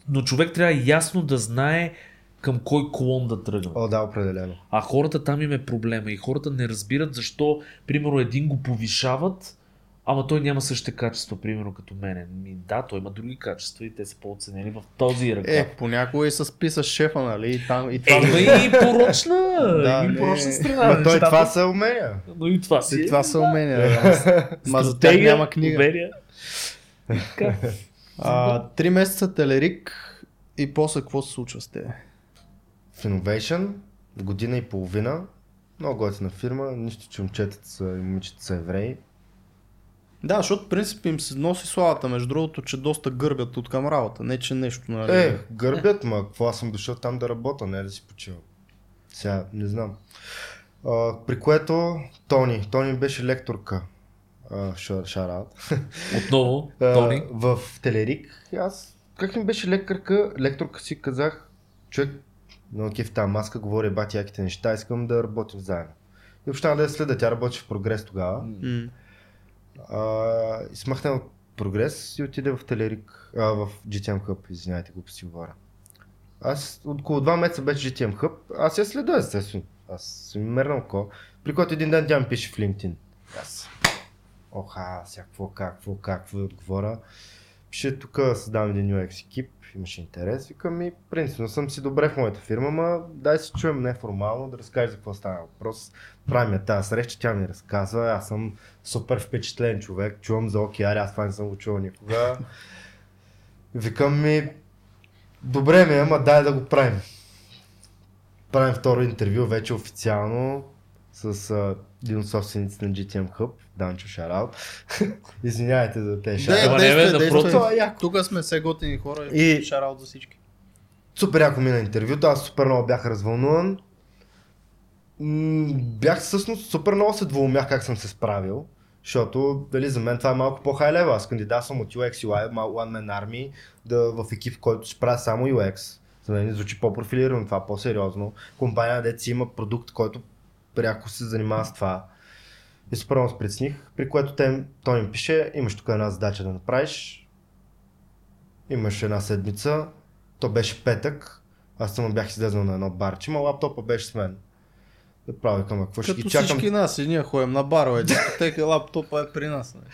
но човек трябва ясно да знае към кой клон да тръгне. О, да, определено. А хората там им е проблема и хората не разбират защо, примерно, един го повишават, ама той няма същите качества, примерно като мене. Ми, да, той има други качества и те са по-оценени в този ръка. Е, понякога и с писа шефа, нали? И, там, и това... Е, и порочна, Да, и порочна страна. На той това са умения. Но и това си. И е. това са умения. Да. Ма за тях няма книга. А, три месеца телерик и после какво се случва с те? В Innovation, година и половина, много готина фирма, нищо, че момчетата са, и момичета са евреи. Да, защото в принцип им се носи славата, между другото, че доста гърбят от към работа. Не, че нещо, нали? Е, гърбят, ма какво аз съм дошъл там да работя, не да си почивам. Сега, не знам. А, при което Тони, Тони беше лекторка. Шараут. Отново, Тони. В Телерик. Аз, как ми беше лекарка, лекторка си казах, човек, много кеф тази маска, говори бати яките неща, искам да работим заедно. И въобще да я следа, тя работи в прогрес тогава. А, и смахна от прогрес и отиде в Телерик, а, в GTM Hub, извинявайте, го си говоря. Аз от около два месеца беше GTM Hub, аз я следа естествено. Аз съм мернал око. При който един ден тя ми пише в LinkedIn. Аз. Оха, сега какво, как, какво, как, какво да отговоря. Пише тук създавам един UX екип, имаше интерес. Викам ми, принципно съм си добре в моята фирма, ма дай се чуем неформално да разкажеш за какво става въпрос. Правим я тази среща, тя ми разказва, аз съм супер впечатлен човек, чувам за OKR, аз това не съм го чувал никога. Викам ми, добре ми, е, ама дай да го правим. Правим второ интервю, вече официално, с един от собствениците на GTM Hub, Данчо Шараут. Извинявайте за Да, бе, действай, напротив. действай. Това е. Тук сме все готини хора и, шараут за всички. Супер яко мина интервюто, аз супер много бях развълнуван. М, Бях всъщност супер много се двоумях как съм се справил. Защото дали, за мен това е малко по-хай лева. Аз кандидатствам от UX UI, One Man Army, да, в екип, в който ще правя само UX. За мен звучи по-профилирано, това по-сериозно. Компания, си има продукт, който пряко се занимава с това. И се притесних, при което те, той ми пише, имаш тук една задача да направиш. Имаш една седмица, то беше петък, аз само бях излезнал на едно барче, ма лаптопа беше с мен. Да правя към какво ще ги чакам. всички нас, и ние ходим на барове, дискотека, лаптопа е при нас. нали?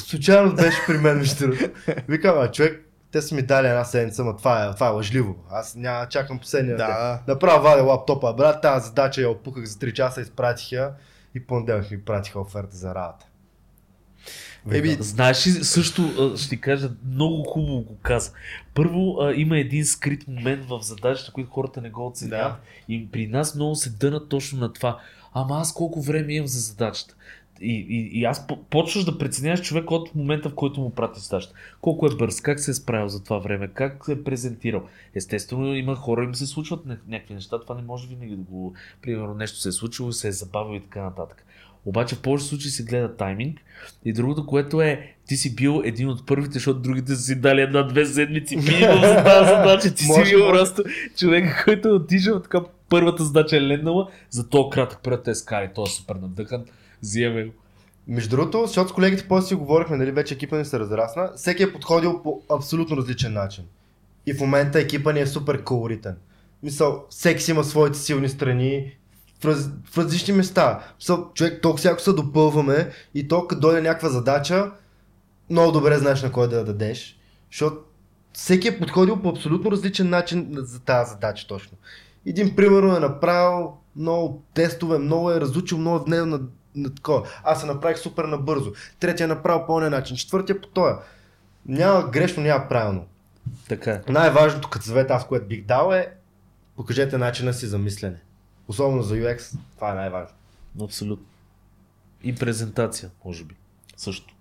Случайно беше при мен, другото. Викам, а човек, те са ми дали една седмица, но това е, това е лъжливо. Аз няма чакам последния ден. Да. Направо вадя лаптопа, брат, тази задача я опуках за 3 часа, изпратих я и понеделник ми пратиха оферта за работа. Еби, Знаеш ли, също ще ти кажа, много хубаво го каза. Първо а, има един скрит момент в задачата, които хората не го оценяват. Да. И при нас много се дънат точно на това. Ама аз колко време имам за задачата? И, и, и аз по- почваш да преценяваш човек от момента, в който му прати задачата. Колко е бърз, как се е справил за това време, как се е презентирал. Естествено, има хора, им се случват ня- някакви неща, това не може винаги да го... Примерно нещо се е случило, се е забавил и така нататък. Обаче в повечето случаи се гледа тайминг и другото, което е, ти си бил един от първите, защото другите са си дали една-две седмици минимум за тази задача. Ти си Може, бил може. просто човек, който е отишъл така първата задача е леднала, за то кратък период те скари, той е супер надъхан, го. Между другото, защото с колегите после си говорихме, нали, вече екипа ни се разрасна, всеки е подходил по абсолютно различен начин. И в момента екипа ни е супер колоритен. Мисъл, всеки си има своите силни страни в, раз, в различни места. Мисъл, човек, толкова всяко се допълваме и то като дойде някаква задача, много добре знаеш на кой да я дадеш, защото всеки е подходил по абсолютно различен начин за тази задача точно. Един примерно е направил много тестове, много е разучил, много е внел на, на такова. Аз се направих супер набързо. Третия е направил по този начин. Четвъртия по този. Няма грешно, няма правилно. Така е. Най-важното като съвет аз, което бих дал е покажете начина си за мислене. Особено за UX, това е най-важно. Абсолютно. И презентация, може би. Също.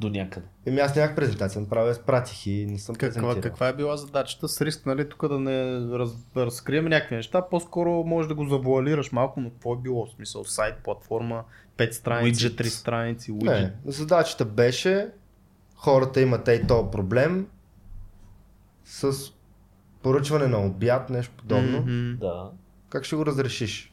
До някъде. Еми аз нямах презентация, направил я спратих и не съм Каква, презентирал. каква е била задачата? С риск, нали, тук да не раз, разкрием някакви неща, по-скоро може да го завуалираш малко, но какво е било? В смисъл, сайт, платформа, 5 страници, Widget. 3 страници, Не, widget. задачата беше хората имат ей то проблем с поръчване на обяд, нещо подобно. Мгм. Да. Как ще го разрешиш?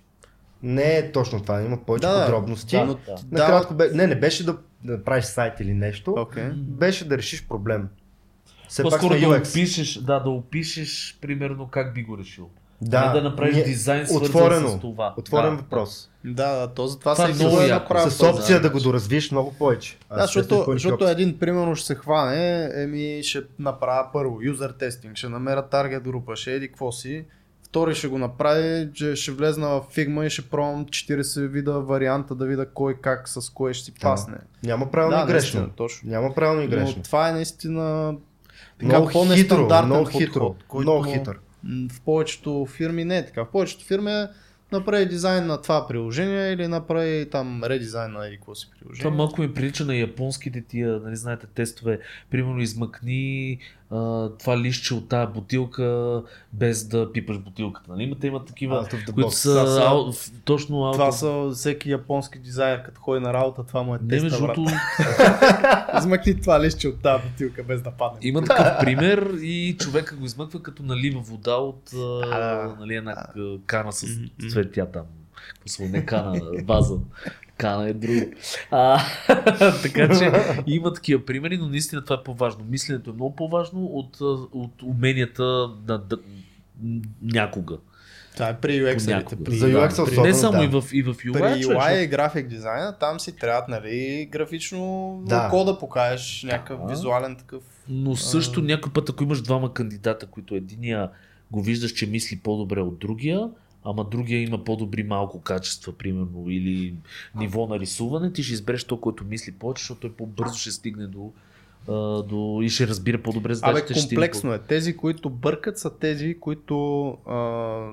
Не е точно това, има повече Да, да. подробности. Да, но да. Накратко бе, не, не беше да, да правиш сайт или нещо, Окей. беше да решиш проблем. Все По-скоро да UX. опишеш, да, да опишеш примерно как би го решил. Да, не да направиш ние- дизайн свързан отворено, с това. Отворен да. въпрос. Да, да, то затова Това се е и много го е яко. С опция да начин. го доразвиш много повече. Аз Да, защото, защото един примерно ще се хване, еми ще направя първо юзер тестинг, ще намеря таргет група, ще еди какво си. Втори ще го направи, че ще влезна в Figma и ще пробвам 40 вида варианта да видя кой как с кое ще си пасне. Няма правилно Да, и грешно. наистина, точно. Няма правилно и грешно. Но това е наистина така Много хитро, по-нестандартен много подход, хитро, който много хитър. В повечето фирми не е така. В повечето фирми е направи дизайн на това приложение или направи там редизайн на какво си приложение. Това малко ми прилича на японските тия, нали знаете, тестове. Примерно измъкни а, това лище от тази бутилка без да пипаш бутилката. Нали? Имате, има такива, Out които са, Това са- ау, точно out Това са всеки японски дизайнер, като ходи на работа, това му е Не, теста, между брат. другото, Измъкни това лище от тази бутилка, без да падне. има такъв пример и човека го измъква като налива вода от а, нали, една кана с цветя там. Какво не кана, ваза. Кана е друго. А, така че има такива примери, но наистина това е по-важно. Мисленето е много по-важно от, а, от уменията на, да, някога. Това е при. При, За да, UX-а при, особено, не само да. и в, и в UI, при човек, UI и график дизайна, там си трябва нали, графично Да. да. кода покажеш, някакъв Да. визуален такъв. Но също някой път, ако имаш двама кандидата, които единия го виждаш, че мисли по-добре от другия, ама другия има по-добри малко качества, примерно, или ниво на рисуване, ти ще избереш то, който мисли повече, защото той по-бързо ще стигне до, а, до и ще разбира по-добре Абе, задачите. ще стигне комплексно е. Тези, които бъркат, са тези, които а,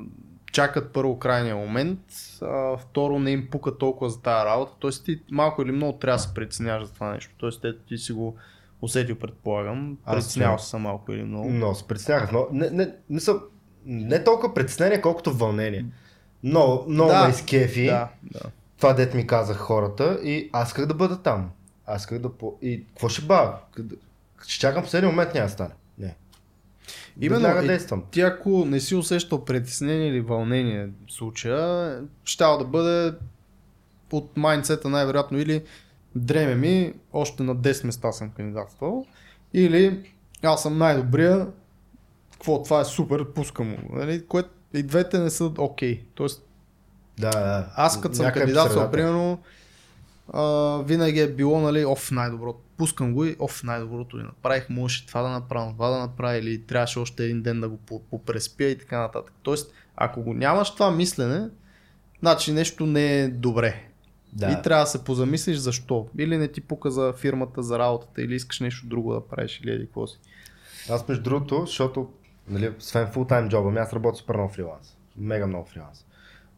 чакат първо крайния момент, а, второ не им пука толкова за тази работа. Тоест ти малко или много трябва да се преценяваш за това нещо. Те, ти си го усетил, предполагам. Съм. се малко или много. Много се притеснях. Но, не, не, не, са, не толкова притеснение, колкото вълнение. Много, много Да. ме изкефи. Да, да. Това дет ми казах хората и аз исках да бъда там. Аз исках да... По... И какво ще бавя? Ще чакам последния момент, няма да стане. Не. Именно, Веднага е, действам. Ти ако не си усещал притеснение или вълнение в случая, ще да бъде от майндсета най-вероятно или дреме ми, още на 10 места съм кандидатствал, или аз съм най-добрия, какво това е супер, пускам му. Нали? Което и двете не са окей. Тоест, Да, да. аз като съм кандидатствал, примерно, а, винаги е било, нали, оф, най-доброто. Пускам го и оф, най-доброто ли направих, можеше това да направя, това да направя или трябваше още един ден да го по- попреспя и така нататък. Тоест, ако го нямаш това мислене, значи нещо не е добре. Да. И трябва да се позамислиш защо. Или не ти пука за фирмата, за работата, или искаш нещо друго да правиш, или еди какво си. Аз между другото, защото, нали, освен фултайм джоба ми, аз работя супер много фриланс. Мега много фриланс.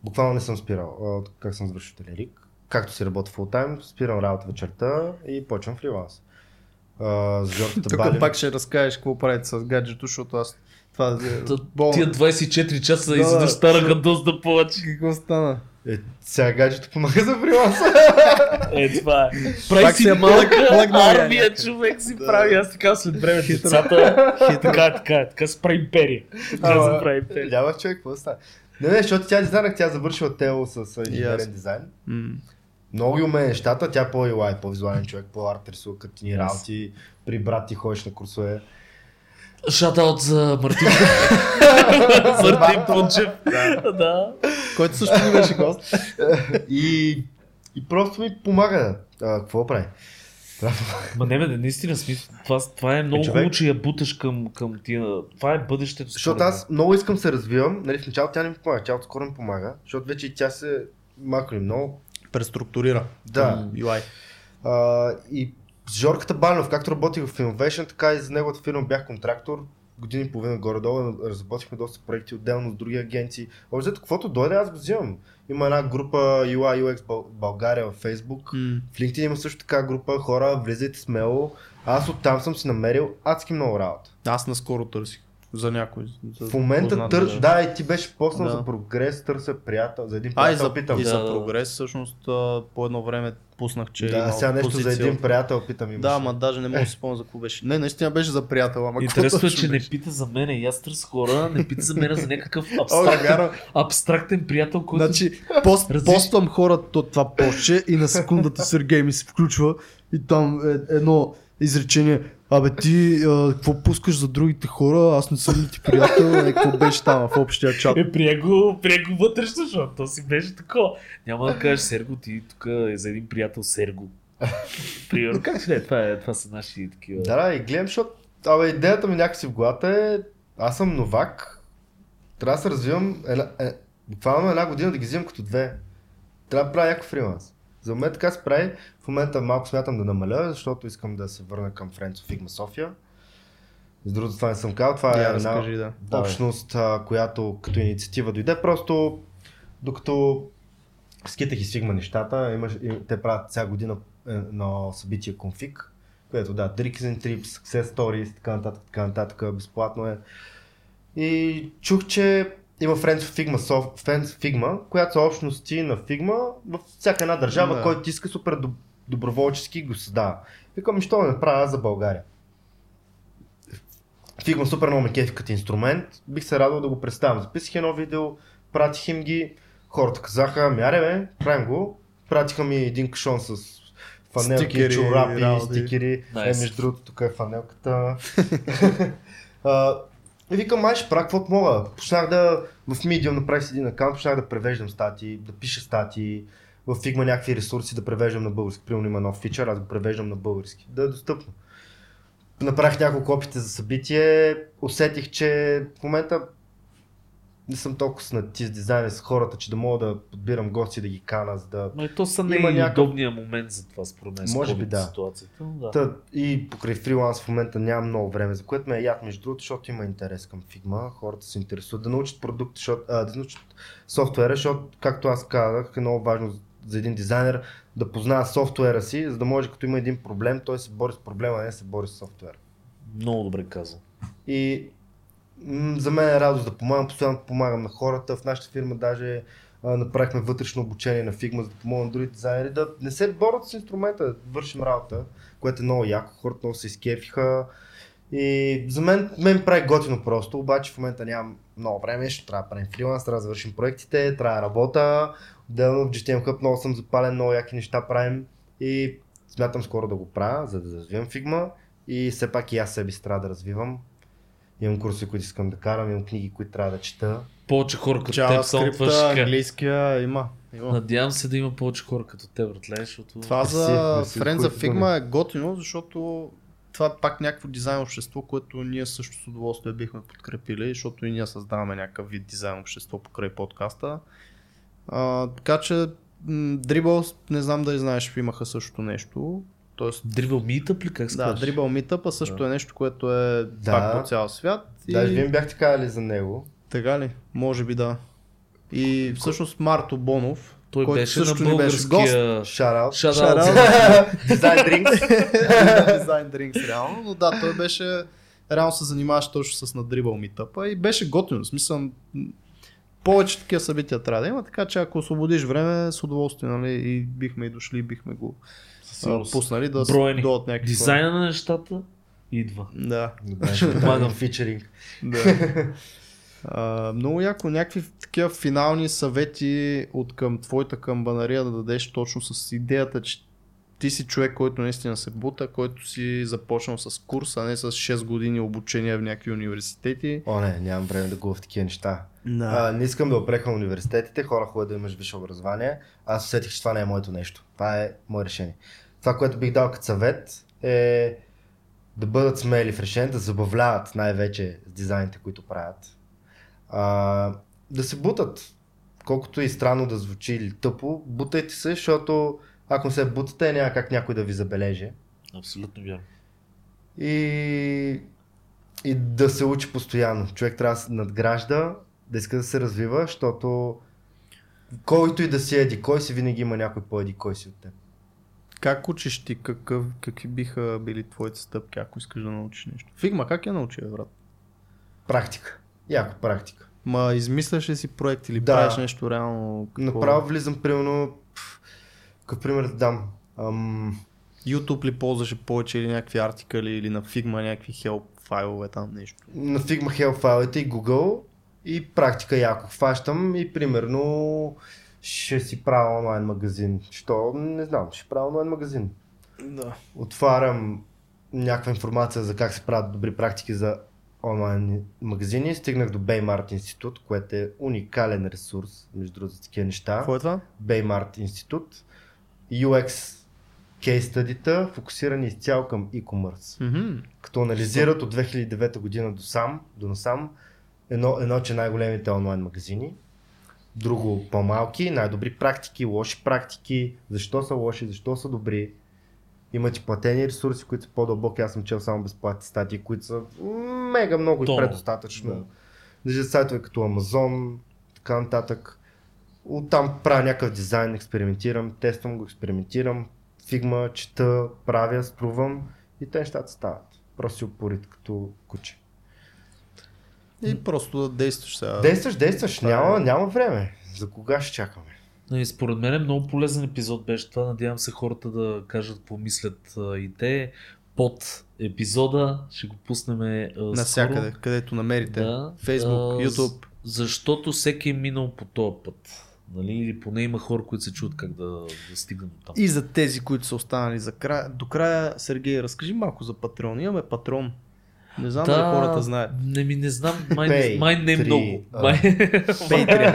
Буквално не съм спирал, как съм завършил телерик. както си работя фул тайм, спирам работа вечерта и почвам фриланс. А, с Жорката Тук пак ще разкажеш какво правите с гаджето, защото аз това е. Тия 24 часа Да, изведнъж да. стараха доста повече. Какво стана? Е, сега гаджето помага за фриланса. Е, това е. Прави Пак си плъгнал я армия, човек си прави. Аз така след време децата. Така, е, така, е, така се прави империя. Така се прави империя. Няма човек, какво става? Не, не, защото тя дизайнах, тя завършила тело с инженерен дизайн. Много уме нещата, тя по UI, по-визуален човек, по-арт рисува картини, Yes. работи, при брат ти ходиш на курсове. Шатаут за Мартин. Мартин Пунчев. Да. Който също ми беше гост. И, и просто ми помага. А, какво прави? Ма не, бе, наистина смисъл. Това, това е много човек- хубаво, че я буташ към, към тия. Това е бъдещето. Защото аз много искам да се развивам. Нали, в началото тя не ми помага, тя отскоро ми помага, защото вече и тя се малко или много. Преструктурира. Да. UI. А, и с Жорката Банов, както работих в Innovation, така и за неговата фирма бях контрактор. Години и половина горе-долу разработихме доста проекти отделно с други агенции. Общо каквото дойде, аз го взимам. Има една група UI UX Бъл- България в Facebook. М. В LinkedIn има също така група хора, влизайте смело. Аз оттам съм си намерил адски много работа. Аз наскоро търсих за някой. За В момента търс, да. и ти беше поснал Да. за прогрес, търся приятел, за един А, и приятел за, питам. и Да, за да. прогрес, всъщност а, по едно време пуснах, че да, сега нещо позиция за един приятел питам. Имаш. Да, ама даже не мога да си спомня за какво беше. Не, наистина беше за приятел, ама Интересно е, че не пита за мене. И аз търся хора, не пита за мен за някакъв абстрактен, абстрактен приятел, който... Значи, пост, поствам хората от това постче и на секундата Сергей ми се включва и там е едно изречение. Абе ти, а, какво пускаш за другите хора? Аз не съм ли ти приятел? Е, какво беше там в общия чат? Е, прие го, го вътрешно, защото то си беше такова. Няма да кажеш Серго, ти тук е за един приятел Серго. Примерно, как ще е? Това, е, това са наши такива. Да, да, и гледам, защото абе, идеята ми някакси в главата е, аз съм новак, трябва да се развивам една, е, буквално една година да ги взимам като две. Трябва да правя някакъв фриланс. За момент така се прави. В момента малко смятам да намаля, защото искам да се върна към of Figma София. С другото това не съм казал, това е една разкажи, да. общност, а, която като инициатива дойде. Просто докато скитах и Figma нещата, имаш, и, те правят всяка година едно събитие конфиг, което да, Tricks and Trips, Success Stories, така нататък, така нататък, безплатно е. И чух, че има Friends of Figma, Sof- Friends Figma, която са общности на Figma в всяка една държава, Да. който иска супер доб- доброволчески го създава. Викам, що не направя аз за България? Figma супер много ме кефи като инструмент, бих се радвал да го представям. Записах едно видео, пратих им ги, хората казаха, ми аре бе, правим го. Пратиха ми един кашон с фанелки, Стикери, чорапи, стикери. Nice. Е, между другото, тук е фанелката. А, и викам, май ще правя каквото мога. Почнах да в Medium направих един акаунт, почнах да превеждам статии, да пиша статии, в Figma някакви ресурси да превеждам на български. Примерно има нов фичър, аз го превеждам на български. Да е достъпно. Направих няколко опита за събитие, усетих, че в момента не съм толкова снати с дизайна с хората, че да мога да подбирам гости да ги кана, за да Но и то са не някакъв- момент за това, според мен. Може би да. Ситуацията. Да. Та, и покрай фриланс в момента нямам много време, за което ме е яд между другото, защото има интерес към Figma, хората се интересуват да научат продукт, защото, а, да научат софтуера, защото, както аз казах, е много важно за един дизайнер да познава софтуера си, за да може като има един проблем, той се бори с проблема, а не се бори с софтуера. Много добре казал. И за мен е радост да помагам, постоянно помагам на хората. В нашата фирма даже направихме вътрешно обучение на Figma, за да помогнем на другите дизайнери да не се борят с инструмента, да вършим работа, което е много яко. Хората много се изкефиха. И за мен, мен прави готино просто, обаче в момента нямам много време, ще трябва да правим фриланс, трябва да завършим проектите, трябва да работя. Отделно в GTM Hub много съм запален, много яки неща правим и смятам скоро да го правя, за да развивам Figma и все пак и аз себе си трябва да развивам. Имам курси, които искам да карам, имам книги, които трябва да чета. Повече хора като теб ще JavaScript, кажа. английския има. има. Надявам се да има повече хора като теб, братле, защото... Това за Friends of Figma е готино, защото това е пак някакво дизайн общество, което ние също с удоволствие бихме подкрепили, защото и ние създаваме някакъв вид дизайн общество покрай подкаста. А, така че м, Dribble, не знам дали знаеш, имаха също нещо. Тоест, Dribble Meetup ли, как се да? Dribble Meetup също е нещо, което е Да. пак по цял свят. Даже вие ми бяхте казали за него. Така ли? Може би да. И всъщност Марто Бонов, Той който беше на също ни беше българския... Shout Shout out. out. Design Drinks. Design Drinks, реално. Но да, той беше, реално се занимаваше точно с надрибал митъпа и беше готино. В смисъл, повече такива събития трябва да има, така че ако освободиш време, с удоволствие, нали, и бихме и дошли, бихме го сигурност. пуснали да Броени. дойдат някакви Дизайна на нещата идва. Да, Ще помагам. Фичеринг. да. А, много яко, някакви такива финални съвети от към твоята камбанария да дадеш точно с идеята, че ти си човек, който наистина се бута, който си започнал с курс, а не с 6 години обучение в някакви университети. О, не, нямам време да го в такива неща. Да. А, не искам да опреквам университетите, хора хубаво да имаш висше образование. Аз усетих, че това не е моето нещо. Това е мое решение. Това, което бих дал като съвет е да бъдат смели в решение, да забавляват най-вече с дизайните, които правят. А, да се бутат. Колкото и странно да звучи или тъпо, бутайте се, защото ако се бутате, няма как някой да ви забележи. Абсолютно вярно. И, и да се учи постоянно. Човек трябва да се надгражда, да иска да се развива, защото който и да си еди, кой си винаги има някой по-еди, кой си от теб. Как учиш ти? Какъв, какви биха били твоите стъпки, ако искаш да научиш нещо? Фигма, как я научи, брат? Практика. Яко практика. Ма измисляш ли си проект или Да. правиш нещо реално? Какво? Направо влизам, примерно, какъв пример да дам. Ам, YouTube ли ползваше повече или някакви артикали или на Figma някакви help файлове там нещо? на Figma Hell файлите и Google и практика яко хващам и примерно ще си правя онлайн магазин. Що? Не знам, ще правя онлайн магазин. Да. отварям някаква информация за как се правят добри практики за онлайн магазини. Стигнах до Baymart институт, което е уникален ресурс, между другото, такива неща. Какво е това? Baymart институт. UX кейс стадита, фокусирани изцяло към e-commerce. Мгм. Като анализират от 2009 година до сам, до насам, едно, едно, че най-големите онлайн магазини, друго по-малки, най-добри практики, лоши практики, защо са лоши, защо са добри. Имат и платени ресурси, които са по-дълбоки. Аз съм чел само безплатни статии, които са мега много и Тонно. предостатъчно. Да. Даже сайтове като Amazon, така нататък. Оттам правя някакъв дизайн, експериментирам, тествам го, експериментирам, фигма, чета, правя, струвам и те нещата стават. Просто си опорит като куче. И просто да действаш сега. Действаш, действаш, това е- няма, няма време. За кога ще чакаме? И според мен е много полезен епизод беше това. Надявам се хората да кажат какво мислят а, и те. Под епизода ще го пуснем а, Навсякъде, скоро. където намерите. Да. Facebook, А, YouTube. Защото всеки е минал по този път. Нали? Или поне има хора, които се чуят как да, да стигнат до там. И за тези, които са останали за края. До края, Сергей, разкажи малко за Патреон. Имаме Патрон. Не знам дали хората знаят. Не ми не знам, май, Pay май не три, много. а. Май... Patreon.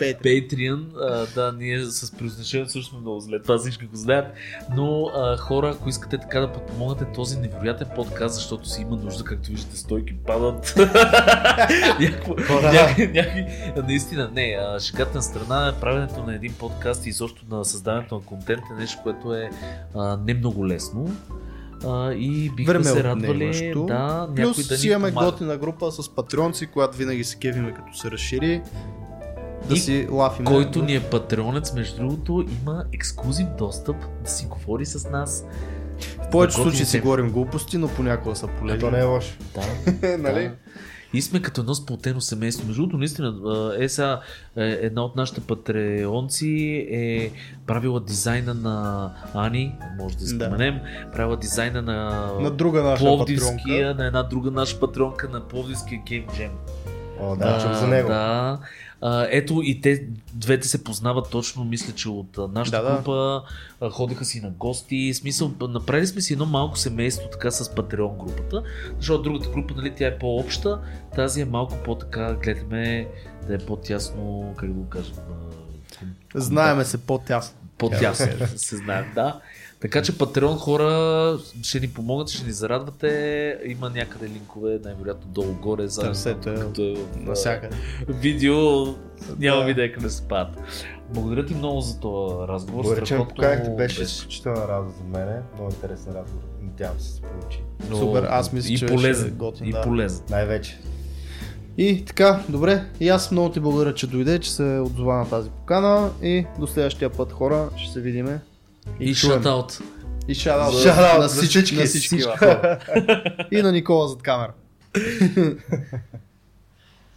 Patreon. Patreon, а, да, ние с произношението също сме много зле, това всички го знаят, но а, хора, ако искате така да подпомогнете този невероятен подкаст, защото си има нужда, както виждате, стойки падат. Някакво- Хора. някакви- някакви- Наистина, не, а, шегата на страна, правенето на един подкаст и изобщо на създаването на контент е нещо, което е а, не много лесно. А, и бихме Време се радвали да, някой Плюс да ни си имаме помага. готина група с патреонци, която винаги се кевиме като се разшири. Да И си лафиме. Който ни е патреонец, между другото, има ексклюзив достъп да си говори с нас. В повечето случаи си говорим глупости, но понякога са полезни. не е лошо. Да, нали? да. И сме като едно сплотено семейство. Между другото, наистина, а, е е, една от нашите патреонци е правила дизайна на Ани, може да Да. споменем, правила дизайна на, На друга наша Пловдивския, патронка. на една друга наша патронка на Пловдивския Game Jam. О, да, чух за него. Да. А, ето и те двете се познават точно, мисля, че от нашата Да, да. група а, ходеха си на гости. Смисъл, направили сме си едно малко семейство така с Patreon групата, защото другата група, нали, тя е по-обща, тази е малко по-така, гледаме да е по-тясно, как да го кон- Знаеме се по-тясно. по-тясно се знаем, да. Така че Patreon хора ще ни помогнат, ще ни зарадвате. Има някъде линкове, най-вероятно долу-горе. заедно, Търсете като е в, Навсякъде. видео, няма Да. видео къде се падат. Благодаря ти много за този разговор. Благодаря, че ме поканихте. Беше изключителна радост за мен. Много интересен разговор. Надявам се се получи. Но Супер, аз мисля, и че полезен, ще е готин, и да. полезен. Най-вече. И така, добре, и аз много ти благодаря, че дойде, че се отзова на тази покана и до следващия път хора ще се видиме. И шатаут. И Шараут на за всички, на всички. И на Никола зад камера.